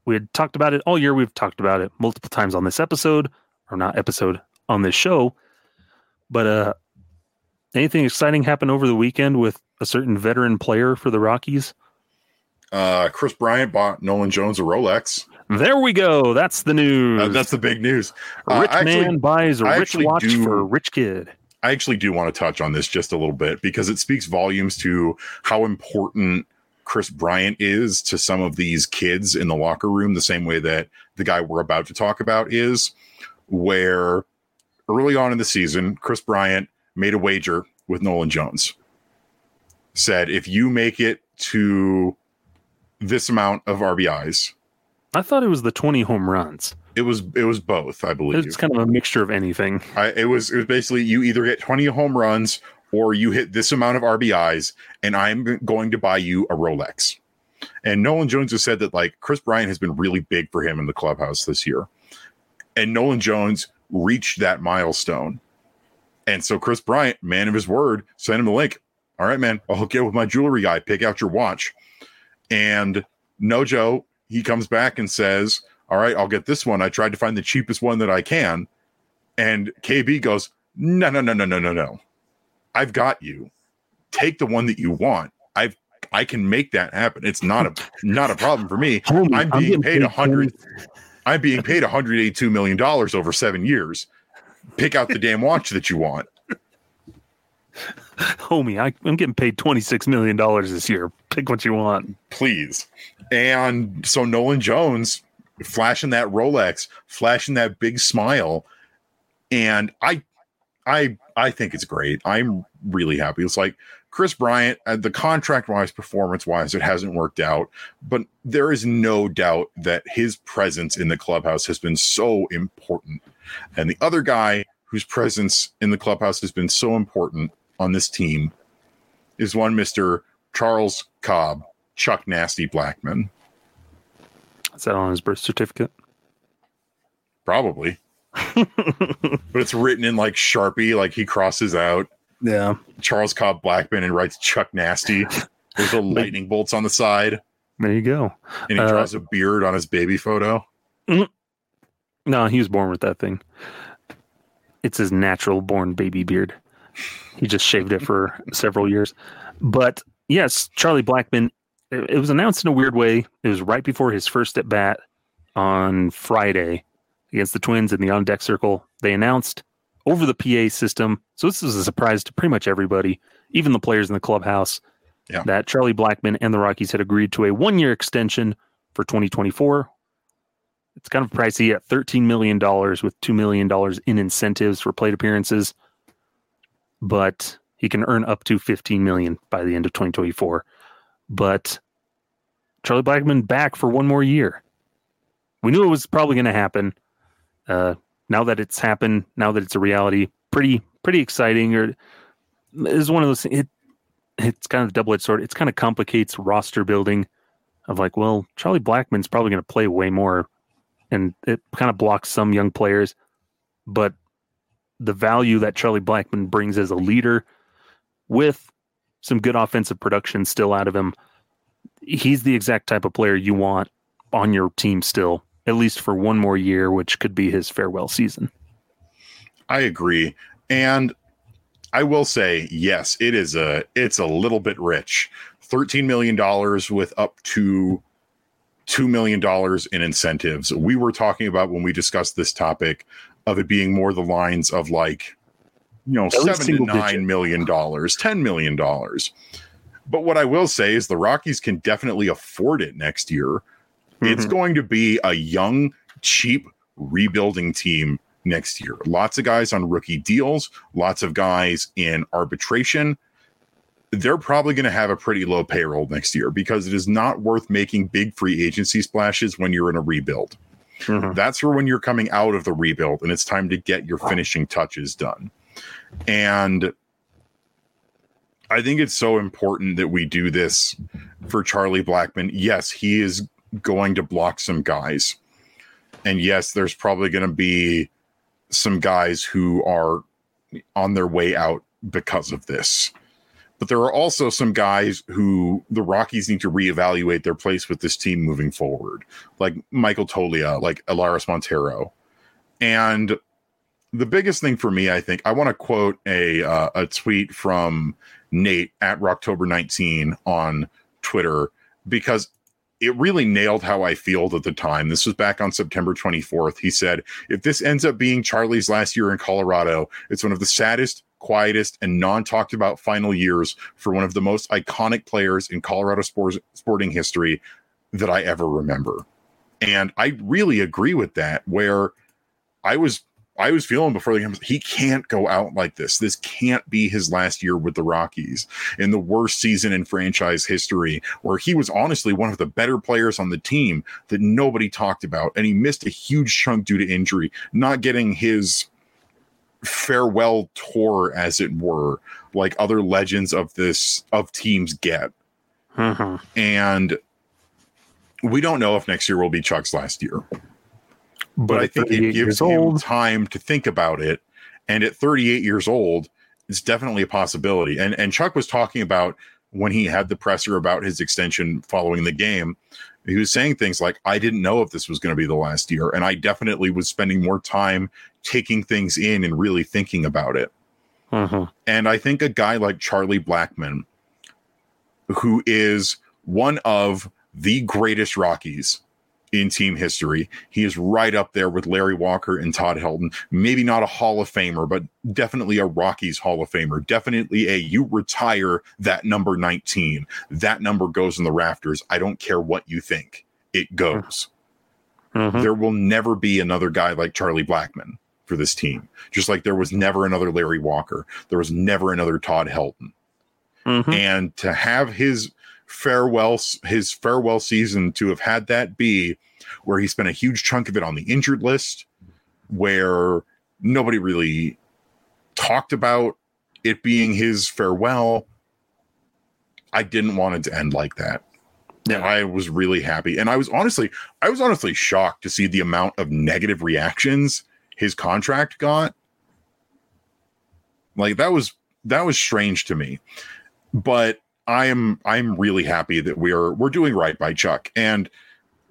we had talked about it all year. We've talked about it multiple times on this episode, or not episode, on this show. But uh, Anything exciting happen over the weekend with a certain veteran player for the Rockies? Uh, Kris Bryant bought Nolan Jones a Rolex. There we go. That's the news. Uh, that's the big news. A rich uh, actually, man buys a I rich watch do, for a rich kid. I actually do want to touch on this just a little bit because it speaks volumes to how important Kris Bryant is to some of these kids in the locker room, the same way that the guy we're about to talk about is, where early on in the season, Kris Bryant made a wager with Nolan Jones. Said if you make it to this amount of RBIs, I thought it was the 20 home runs. It was it was both, I believe. It's kind of a mixture of anything. I, it was it was basically you either get 20 home runs or you hit this amount of RBIs, and I'm going to buy you a Rolex. And Nolan Jones has said that like Kris Bryant has been really big for him in the clubhouse this year. And Nolan Jones reached that milestone and so Kris Bryant, man of his word, sent him the link. All right, man, I'll hook you up with my jewelry guy. Pick out your watch. And Nojo, he comes back and says, All right, I'll get this one. I tried to find the cheapest one that I can. And KB goes, No, no, no, no, no, no, no. I've got you. Take the one that you want. I've I can make that happen. It's not a not a problem for me. I'm being paid a hundred. I'm being paid 182 million dollars over seven years pick out the damn watch that you want. Homie, I, am getting paid $26 million this year. Pick what you want. Please. And so Nolan Jones flashing that Rolex, flashing that big smile. And I I I think it's great. I'm really happy. It's like Kris Bryant, uh, the contract wise, performance wise, it hasn't worked out, but there is no doubt that his presence in the clubhouse has been so important and the other guy whose presence in the clubhouse has been so important on this team is one Mr. Charles Cobb, Chuck Nasty Blackmon. Is that on his birth certificate? Probably. but it's written in like Sharpie, like he crosses out. Yeah. Charles Cobb Blackmon and writes Chuck Nasty. There's a lightning bolts on the side. There you go. And he uh, draws a beard on his baby photo. Mm-hmm. No, he was born with that thing. It's his natural born baby beard. He just shaved it for several years. But yes, Charlie Blackmon, it, it was announced in a weird way. It was right before his first at bat on Friday against the Twins in the on deck circle. They announced over the PA system. So this was a surprise to pretty much everybody, even the players in the clubhouse, yeah. that Charlie Blackmon and the Rockies had agreed to a one year extension for 2024 it's kind of pricey at $13 million with $2 million in incentives for plate appearances. But He can earn up to 15 million by the end of 2024. But Charlie Blackmon back for one more year. We knew it was probably going to happen. Uh, now that it's happened, now that it's a reality, pretty pretty exciting. Or is one of those. It it's kind of double edged sword. It's kind of complicates roster building. Of like, well, Charlie Blackmon's probably going to play way more, and it kind of blocks some young players. But the value that Charlie Blackmon brings as a leader, with some good offensive production still out of him, he's the exact type of player you want on your team still, at least for one more year, which could be his farewell season. I agree. And I will say, yes, it is a it's a little bit rich. $13 million with up to $2 million in incentives. We were talking about when we discussed this topic of it being more the lines of like, you know, At seven to nine digit. million dollars, ten million dollars. But what I will say is the Rockies can definitely afford it next year. Mm-hmm. It's going to be a young, cheap rebuilding team next year. Lots of guys on rookie deals, lots of guys in arbitration. They're probably going to have a pretty low payroll next year because it is not worth making big free agency splashes when you're in a rebuild. Mm-hmm. That's for when you're coming out of the rebuild and it's time to get your finishing touches done. And I think it's so important that we do this for Charlie Blackmon. Yes, he is going to block some guys. And yes, there's probably going to be some guys who are on their way out because of this. But there are also some guys who the Rockies need to reevaluate their place with this team moving forward, like Michael Toglia, like Elehuris Montero. And the biggest thing for me, I think, I want to quote a uh, a tweet from Nate at Rocktober 19 on Twitter because it really nailed how I feel at the time. This was back on September 24th. He said, If this ends up being Charlie's last year in Colorado, it's one of the saddest, quietest, and non talked about final years for one of the most iconic players in Colorado sports, sporting history that I ever remember. And I really agree with that, where I was I was feeling before the game, he can't go out like this. This can't be his last year with the Rockies in the worst season in franchise history, where he was honestly one of the better players on the team that nobody talked about. And he missed a huge chunk due to injury, not getting his farewell tour, as it were, like other legends of this of teams get. Uh-huh. And we don't know if next year will be Chuck's last year but, I think it gives him old. time to think about it. And at 38 years old, it's definitely a possibility. And and Chuck was talking about when he had the presser about his extension following the game. He was saying things like, I didn't know if this was going to be the last year. And I definitely was spending more time taking things in and really thinking about it. Uh-huh. And I think a guy like Charlie Blackmon, who is one of the greatest Rockies in team history. He is right up there with Larry Walker and Todd Helton. Maybe not a Hall of Famer, but definitely a Rockies Hall of Famer. Definitely a you retire that number 19. That number goes in the rafters. I don't care what you think, it goes. Mm-hmm. There will never be another guy like Charlie Blackmon for this team, just like there was never another Larry Walker. There was never another Todd Helton. Mm-hmm. And to have his farewell his farewell season to have had that be where he spent a huge chunk of it on the injured list where nobody really talked about it being his farewell i didn't want it to end like that yeah. I was really happy. And I was honestly, I was honestly shocked to see the amount of negative reactions his contract got. Like that was that was strange to me. But I'm I'm really happy that we're we're doing right by Chuck and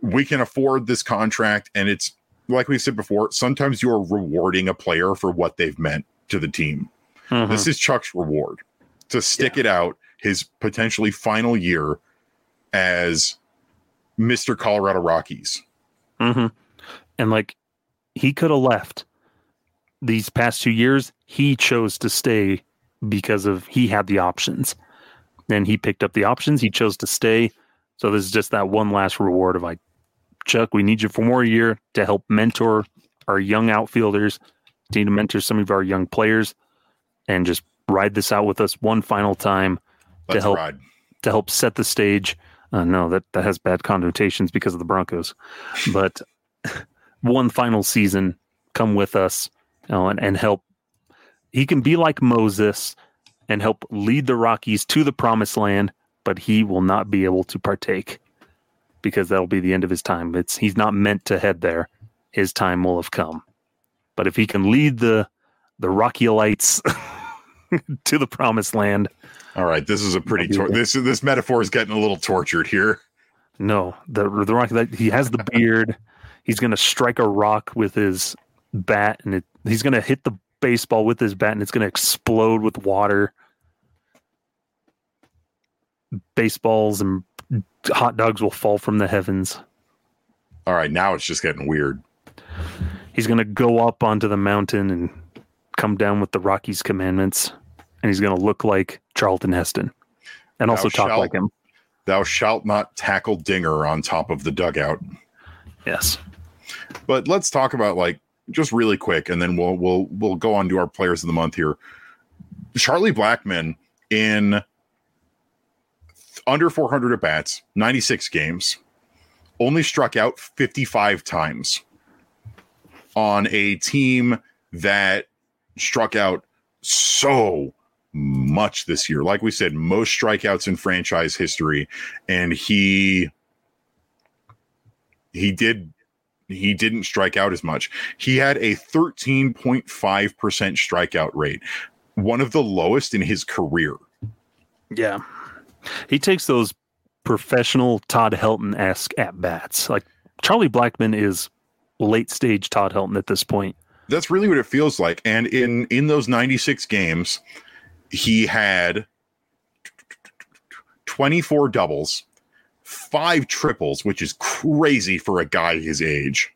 we can afford this contract and it's like we said before sometimes you're rewarding a player for what they've meant to the team. Mm-hmm. This is Chuck's reward to stick yeah. it out his potentially final year as Mr. Colorado Rockies. Mm-hmm. And like he could have left these past two years. He chose to stay because of he had the options and he picked up the options. He chose to stay. So this is just that one last reward of like, Chuck, we need you for more year to help mentor our young outfielders, need to mentor some of our young players, and just ride this out with us one final time Let's to help ride. to help set the stage. Uh, no, that that has bad connotations because of the Broncos, but one final season, come with us, you know, and, and help. He can be like Moses and help lead the Rockies to the promised land, but he will not be able to partake because that'll be the end of his time. It's he's not meant to head there. His time will have come. But if he can lead the the Rockyalites to the promised land, All right, this is a pretty tor- this this metaphor is getting a little tortured here. No, the the rock he has the beard. He's gonna strike a rock with his bat, and it, he's gonna hit the baseball with his bat, and it's gonna explode with water. Baseballs and hot dogs will fall from the heavens. All right, now it's just getting weird. He's gonna go up onto the mountain and come down with the Rockies commandments, and he's gonna look like Charlton Heston, and also Thou talk shalt- like him. Thou shalt not tackle Dinger on top of the dugout. Yes. But let's talk about like just really quick, and then we'll we'll we'll go on to our players of the month here. Charlie Blackmon in under 400 at bats, 96 games, only struck out 55 times on a team that struck out so much this year. Like we said, most strikeouts in franchise history, and he he did he didn't strike out as much. He had a 13.5% strikeout rate, one of the lowest in his career. Yeah. He takes those professional Todd Helton esque at bats. Like Charlie Blackmon is late stage Todd Helton at this point. That's really what it feels like. And in in those 96 games, he had 24 doubles, five triples, which is crazy for a guy his age.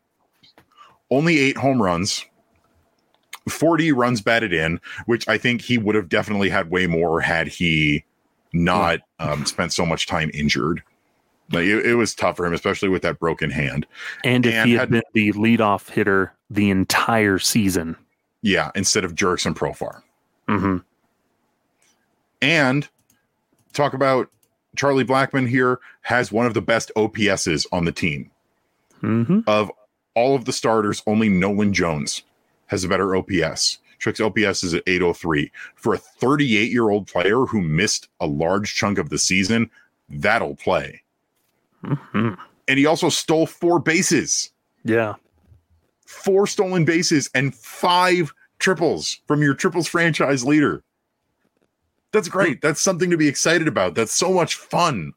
Only 8 home runs. 40 runs batted in, which I think he would have definitely had way more had he not um, spent so much time injured. Like it, it was tough for him, especially with that broken hand. And if And he had had- been the leadoff hitter the entire season. Yeah, instead of Jurickson Profar. hmm And talk about Charlie Blackmon here has one of the best OPSs on the team. hmm Of all of the starters, only Nolan Jones has a better OPS. Trick's OPS is at 803. For a 38 year old player who missed a large chunk of the season, that'll play. hmm And he also stole four bases, Yeah. four stolen bases, and five triples from your triples franchise leader. That's great. That's something to be excited about. That's so much fun.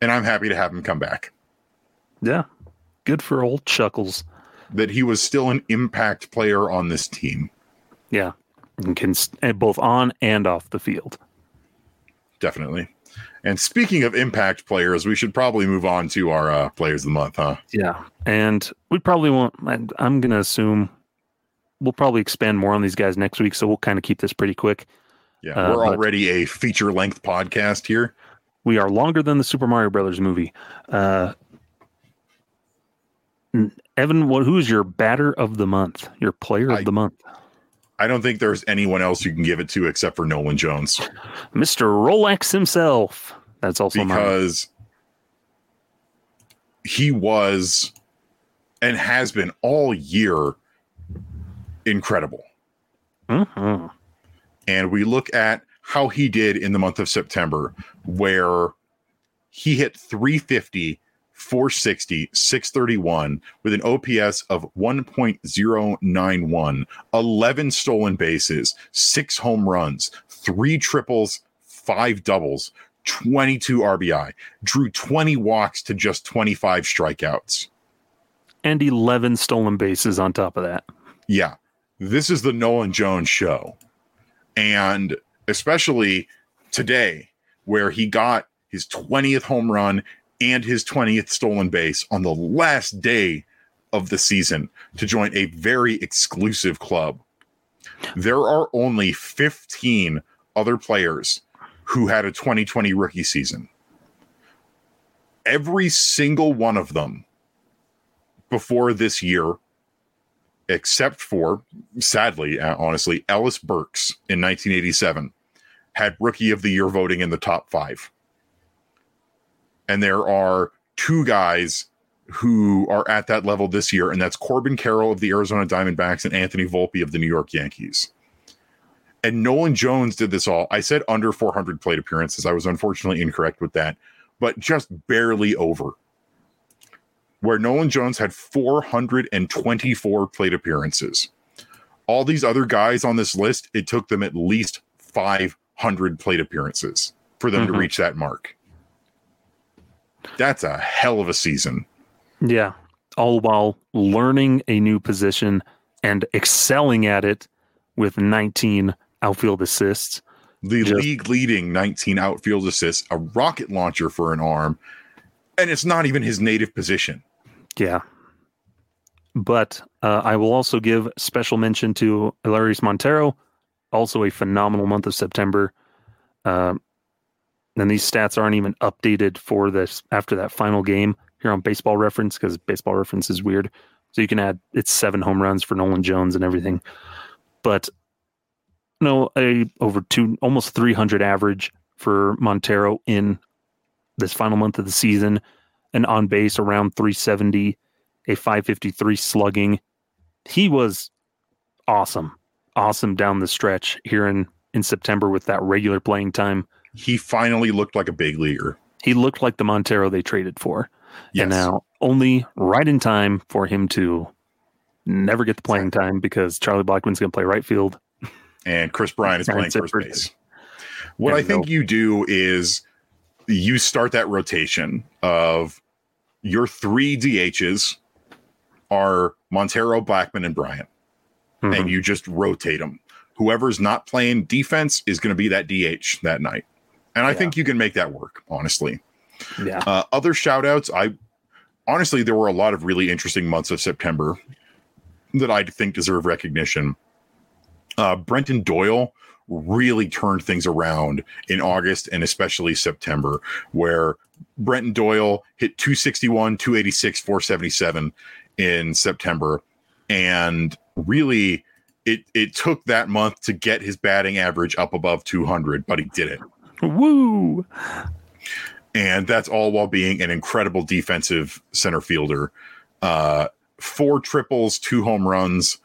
And I'm happy to have him come back. Yeah. Good for old Chuckles. That he was still an impact player on this team. Yeah. And can and both on and off the field. Definitely. And speaking of impact players, we should probably move on to our uh, players of the month, huh? Yeah. And we probably won't, I'm going to assume we'll probably expand more on these guys next week. So we'll kind of keep this pretty quick. Yeah, Uh, we're already a feature length podcast here. We are longer than the Super Mario Brothers movie. Uh, Evan, what, who's your batter of the month? Your player of I- the month? I don't think there's anyone else you can give it to except for Nolan Jones Mr. Rolex himself. That's also mine. because he was and has been all year incredible. Mhm. And we look at how he did in the month of September, where he hit 350, 460, 631 with an OPS of 1.091, 11 stolen bases, six home runs, three triples, five doubles, 22 RBI, drew 20 walks to just 25 strikeouts. And 11 stolen bases on top of that. yeah, this is the Nolan Jones show. And especially today, where he got his 20th home run and his 20th stolen base on the last day of the season to join a very exclusive club. There are only 15 other players who had a 2020 rookie season. Every single one of them before this year except for, sadly, uh, honestly, Ellis Burks in 1987 had Rookie of the Year voting in the top five. And there are two guys who are at that level this year, and that's Corbin Carroll of the Arizona Diamondbacks and Anthony Volpe of the New York Yankees. And Nolan Jones did this all. I said under 400 plate appearances. I was unfortunately incorrect with that, but just barely over. Where Nolan Jones had 424 plate appearances. All these other guys on this list, it took them at least 500 plate appearances for them mm-hmm. to reach that mark. That's a hell of a season. Yeah. All while learning a new position and excelling at it with 19 outfield assists. The Just, league leading 19 outfield assists, a rocket launcher for an arm, and it's not even his native position. Yeah. But uh, I will also give special mention to Elehuris Montero, also a phenomenal month of September. Uh, and these stats aren't even updated for this after that final game here on Baseball Reference because Baseball Reference is weird. So you can add it's seven home runs for Nolan Jones and everything. But no, a over two almost 300 average for Montero in this final month of the season, and on base around 370, a 553 slugging. He was awesome, awesome down the stretch here in in September with that regular playing time. He finally looked like a big leaguer. He looked like the Montero they traded for. Yes. And now only right in time for him to never get the playing time because Charlie Blackmon's going to play right field. And Kris Bryant is playing first base. What I think you do is you start that rotation of your three DHs are Montero, Blackmon, and Bryant. Mm-hmm. And you just rotate them. Whoever's not playing defense is going to be that DH that night. And I yeah. think you can make that work, honestly. Yeah. Uh, other shout outs, I honestly, there were a lot of really interesting months of September that I think deserve recognition. Uh, Brenton Doyle really turned things around in August and especially September, where Brenton Doyle hit 261, 286, 477 in September. And really, it, it took that month to get his batting average up above 200, but he did it. Woo! and that's all while being an incredible defensive center fielder. Uh, four triples, two home runs.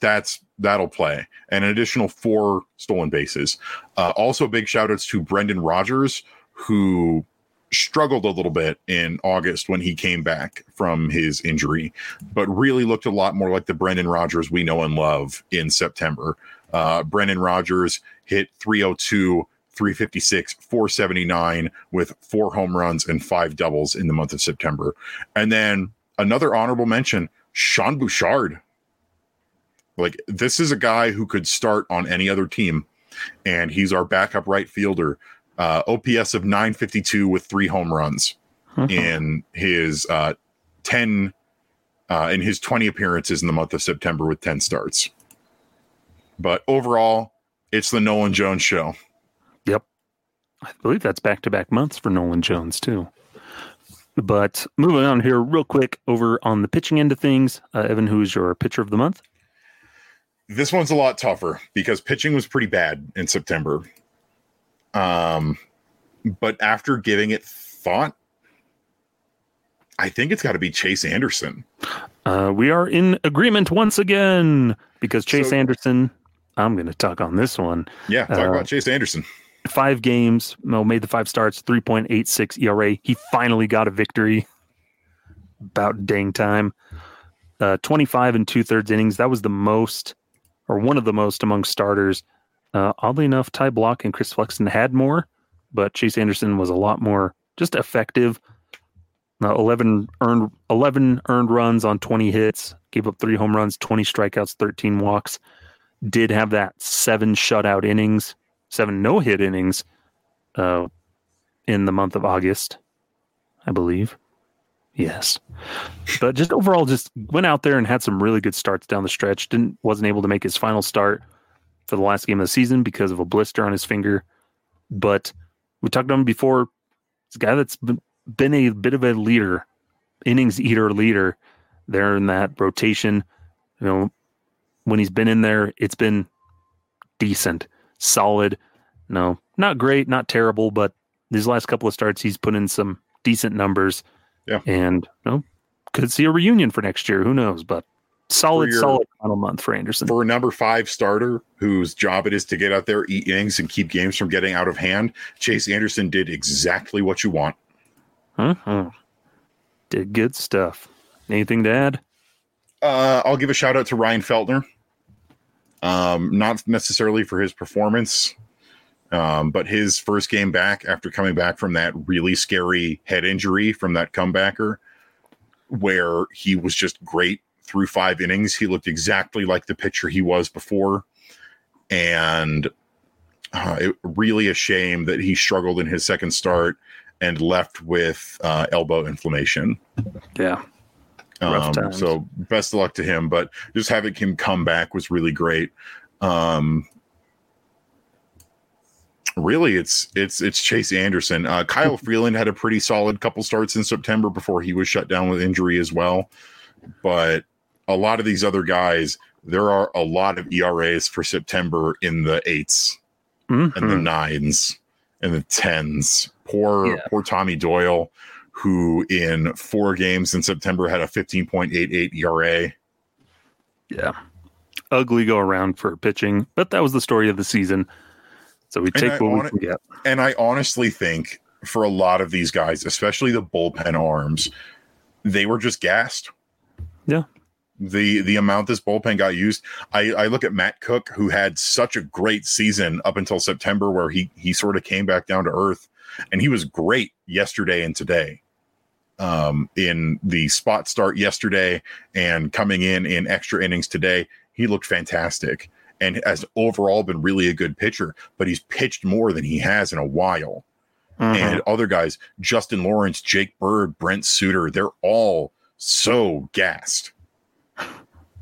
That's that'll play, and an additional four stolen bases. Uh, also, big shout outs to Brendan Rodgers, who struggled a little bit in August when he came back from his injury, but really looked a lot more like the Brendan Rodgers we know and love in September. Uh, Brendan Rodgers hit 302 356, 479 with four home runs and five doubles in the month of September. And then another honorable mention, Sean Bouchard. Like this is a guy who could start on any other team, and he's our backup right fielder. Uh, OPS of 952 with three home runs mm-hmm. in his uh, 10 uh, in his 20 appearances in the month of September with 10 starts. But overall, it's the Nolan Jones show. Yep. I believe that's back to back months for Nolan Jones, too. But moving on here, real quick, over on the pitching end of things, uh, Evan, who is your pitcher of the month? This one's a lot tougher because pitching was pretty bad in September. Um, but after giving it thought, I think it's got to be Chase Anderson. Uh, we are in agreement once again because Chase so, Anderson. I'm going to talk on this one. Yeah, talk uh, about Chase Anderson five games, Mo made the five starts, 3.86 ERA. He finally got a victory. About dang time. Uh, 25 and two thirds innings. That was the most, or one of the most among starters. Uh, oddly enough, Ty Blach and Chris Flexen had more, but Chase Anderson was a lot more just effective. Uh, 11 earned 11 earned runs on 20 hits, gave up three home runs, 20 strikeouts, 13 walks. Did have that seven shutout innings seven no hit innings uh, in the month of August, I believe. Yes, but just overall, just went out there and had some really good starts down the stretch. Didn't wasn't able to make his final start for the last game of the season because of a blister on his finger. But we talked about him before. It's a guy that's been a bit of a leader, innings eater leader there in that rotation. you know, when he's been in there, it's been decent, solid. No, not great, not terrible, but these last couple of starts, he's put in some decent numbers. Yeah. And you know, could see a reunion for next year. Who knows? But solid, your- solid final month for Anderson. For a number five starter whose job it is to get out there, eat innings, and keep games from getting out of hand, Chase Anderson did exactly what you want. Uh-huh. Did good stuff. Anything to add? Uh, I'll give a shout out to Ryan Feltner. Um, not necessarily for his performance, um, but his first game back after coming back from that really scary head injury from that comebacker, where he was just great through five innings. He looked exactly like the pitcher he was before, and uh, it really a shame that he struggled in his second start and left with uh, elbow inflammation. Yeah. Um, so best of luck to him, but just having him come back was really great. Um, really, it's it's it's Chase Anderson. Uh, Kyle Freeland had a pretty solid couple starts in September before he was shut down with injury as well. But a lot of these other guys, there are a lot of ERAs for September in the eights and the Mhm. nines and the tens. Poor Yeah. poor Tommy Doyle, who in four games in September had a 15.88 ERA. Yeah. Ugly go around for pitching, but that was the story of the season. So we take what we can get. And I honestly think for a lot of these guys, especially the bullpen arms, they were just gassed. Yeah. The the amount this bullpen got used. I, I look at Matt Koch, who had such a great season up until September, where he he sort of came back down to earth, and he was great yesterday and today. Um, in the spot start yesterday and coming in in extra innings today, he looked fantastic and has overall been really a good pitcher. But he's pitched more than he has in a while Mhm. and other guys, Justin Lawrence, Jake Bird, Brent Suter, they're all so gassed.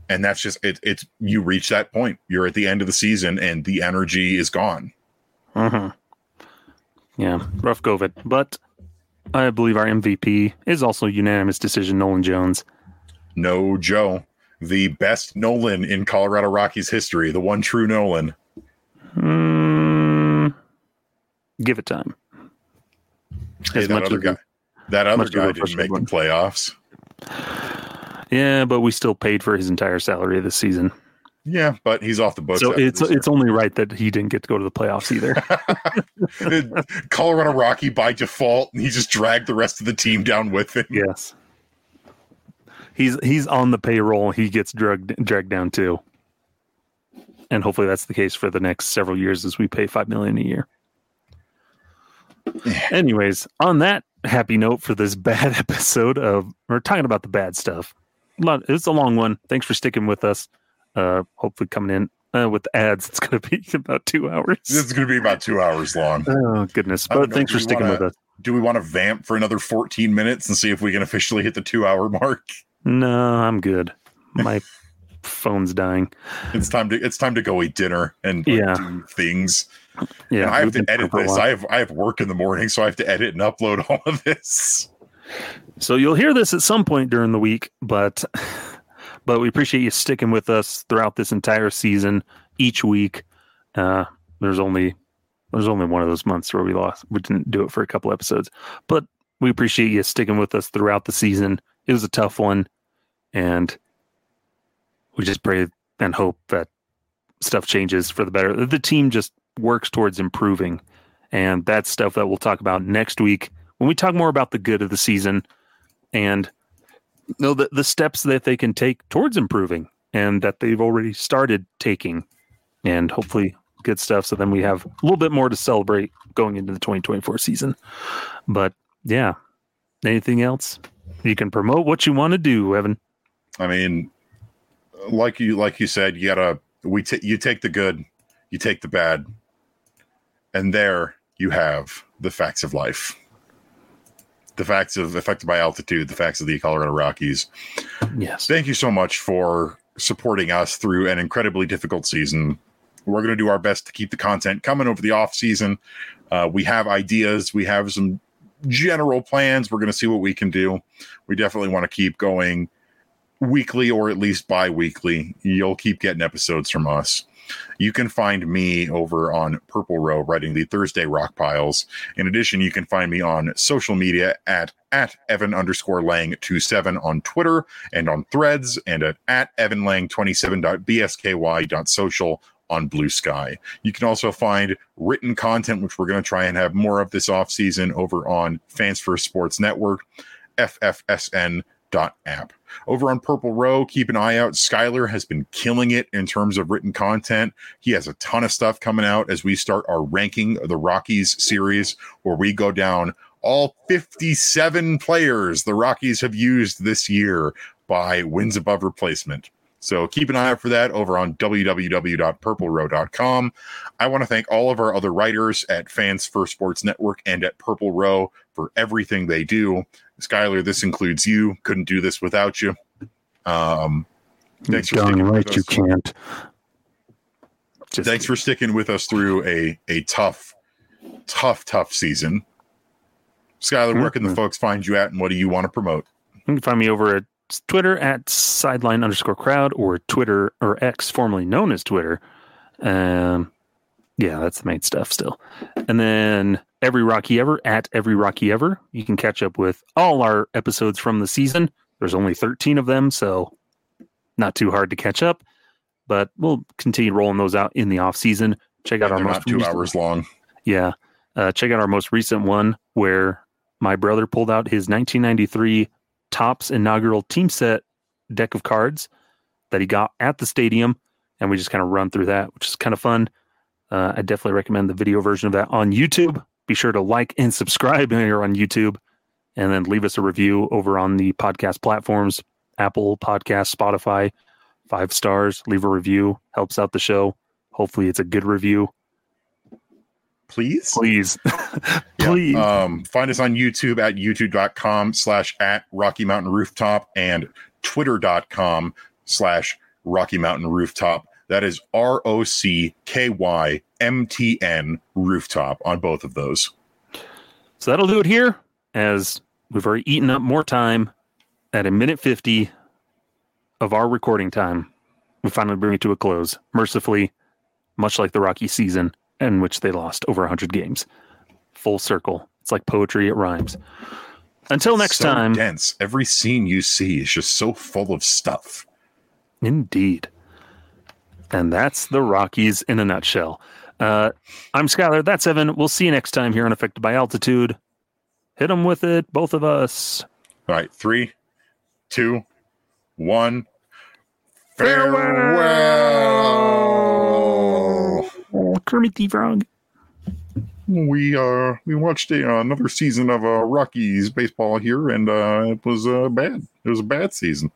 And that's just it, it's you reach that point. You're at the end of the season and the energy is gone. Mhm. Yeah, rough COVID. But I believe our MVP is also unanimous decision, Nolan Jones. No Joe, the best Nolan in Colorado Rockies history, the one true Nolan. Mm, give it time. Hey, As that much other as- guy, that other much of a guy didn't make the playoffs. Yeah, but we still paid for his entire salary this season. Yeah, but he's off the books. So it's it's only right that he didn't get to go to the playoffs either. Colorado Rocky by default, and he just dragged the rest of the team down with him. yes. He's he's on the payroll. He gets drugged dragged down too. And hopefully that's the case for the next several years as we pay five million a year. Anyways, on that happy note for this bad episode of we're talking about the bad stuff. Lot- It's a long one. Thanks for sticking with us. Uh, hopefully coming in uh, with the ads, it's going to be about two hours. It's going to be about two hours long. Oh goodness! But know, thanks for sticking wanna- with us. Do we want to vamp for another 14 minutes and see if we can officially hit the two hour mark? No, I'm good. My phone's dying. It's time to it's time to go eat dinner and like, Yeah. do things. Yeah, And I have to edit this. I have I have work in the morning, so I have to edit and upload all of this. So you'll hear this at some point during the week, but but we appreciate you sticking with us throughout this entire season, each week. Uh, there's only there's only one of those months where we lost we didn't do it for a couple episodes, but we appreciate you sticking with us throughout the season. It was a tough one, and we just pray and hope that stuff changes for the better. The team just works towards improving, and that's stuff that we'll talk about next week when we talk more about the good of the season and you know the, the steps that they can take towards improving and that they've already started taking. And hopefully good stuff. So then we have a little bit more to celebrate going into the 2024 season. But yeah anything else? You can promote what you want to do evan I mean, like you like you said, you gotta we ta- you take the good, you take the bad, and there you have the facts of life. The facts of affected by altitude, the facts of the Colorado Rockies. yes Thank you so much for supporting us through an incredibly difficult season. We're going to do our best to keep the content coming over the off season. Uh, we have ideas, we have some general plans. We're going to see what we can do. We definitely want to keep going weekly or at least bi weekly, you'll keep getting episodes from us. You can find me over on Purple Row writing the Thursday Rock Piles. In addition, you can find me on social media at at Evan underscore Lang 27 on Twitter and on threads and at, at Evan Lang 27.bsky.social on Blue Sky. You can also find written content, which we're going to try and have more of this off season over on Fans First Sports Network, FFSN.app. Over on Purple Row, keep an eye out. Skyler has been killing it in terms of written content. He has a ton of stuff coming out as we start our ranking of the Rockies series, where we go down all 57 players the Rockies have used this year by wins above replacement. So keep an eye out for that over on www.purplerow.com. I want to thank all of our other writers at Fans First Sports Network and at Purple Row for everything they do. Skyler, this includes you. Couldn't do this without you. Um, thanks for sticking right, with us. you can't. Just thanks for sticking with us through a a tough, tough, tough season. Skyler, where can the mm-hmm. folks find you at, and what do you want to promote? You can find me over at Twitter at sideline underscore crowd or Twitter or X, formerly known as Twitter. Um, yeah, that's the main stuff still. And then every Rocky ever at every Rocky ever. You can catch up with all our episodes from the season. There's only 13 of them, so not too hard to catch up. But we'll continue rolling those out in the off season. Check out our most not two recent, hours long. Yeah, uh, check out our most recent one where my brother pulled out his 1993 Topps inaugural team set deck of cards that he got at the stadium, and we just kind of run through that, which is kind of fun. Uh, I definitely recommend the video version of that on YouTube. Be sure to like and subscribe here on YouTube, and then leave us a review over on the podcast platforms Apple Podcast, Spotify. Five stars, leave a review, helps out the show. Hopefully, it's a good review please? Please. Please. um, find us on youtube at youtube.com slash at rocky mountain rooftop and twitter.com slash rocky mountain rooftop. That is r-o-c-k-y-m-t-n rooftop on both of those. So that'll do it here as we've already eaten up more time at a minute 50 of our recording time. We finally bring it to a close. Mercifully much like the rocky season in which they lost over 100 games. Full circle. It's like poetry, it rhymes. Until next so time. dense. Every scene you see is just so full of stuff. Indeed. And that's the Rockies in a nutshell. Uh, I'm Skylar. That's Evan. We'll see you next time here on Affected by Altitude. Hit them with it, both of us. All right. Three, two, one. Farewell. Oh, Kermit the Frog. We uh we watched a, uh, another season of uh, Rockies baseball here, and uh, it was uh, bad. It was a bad season.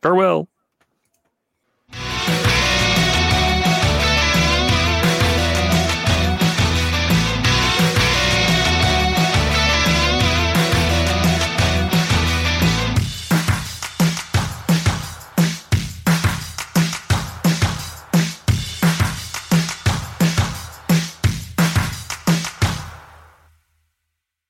Farewell.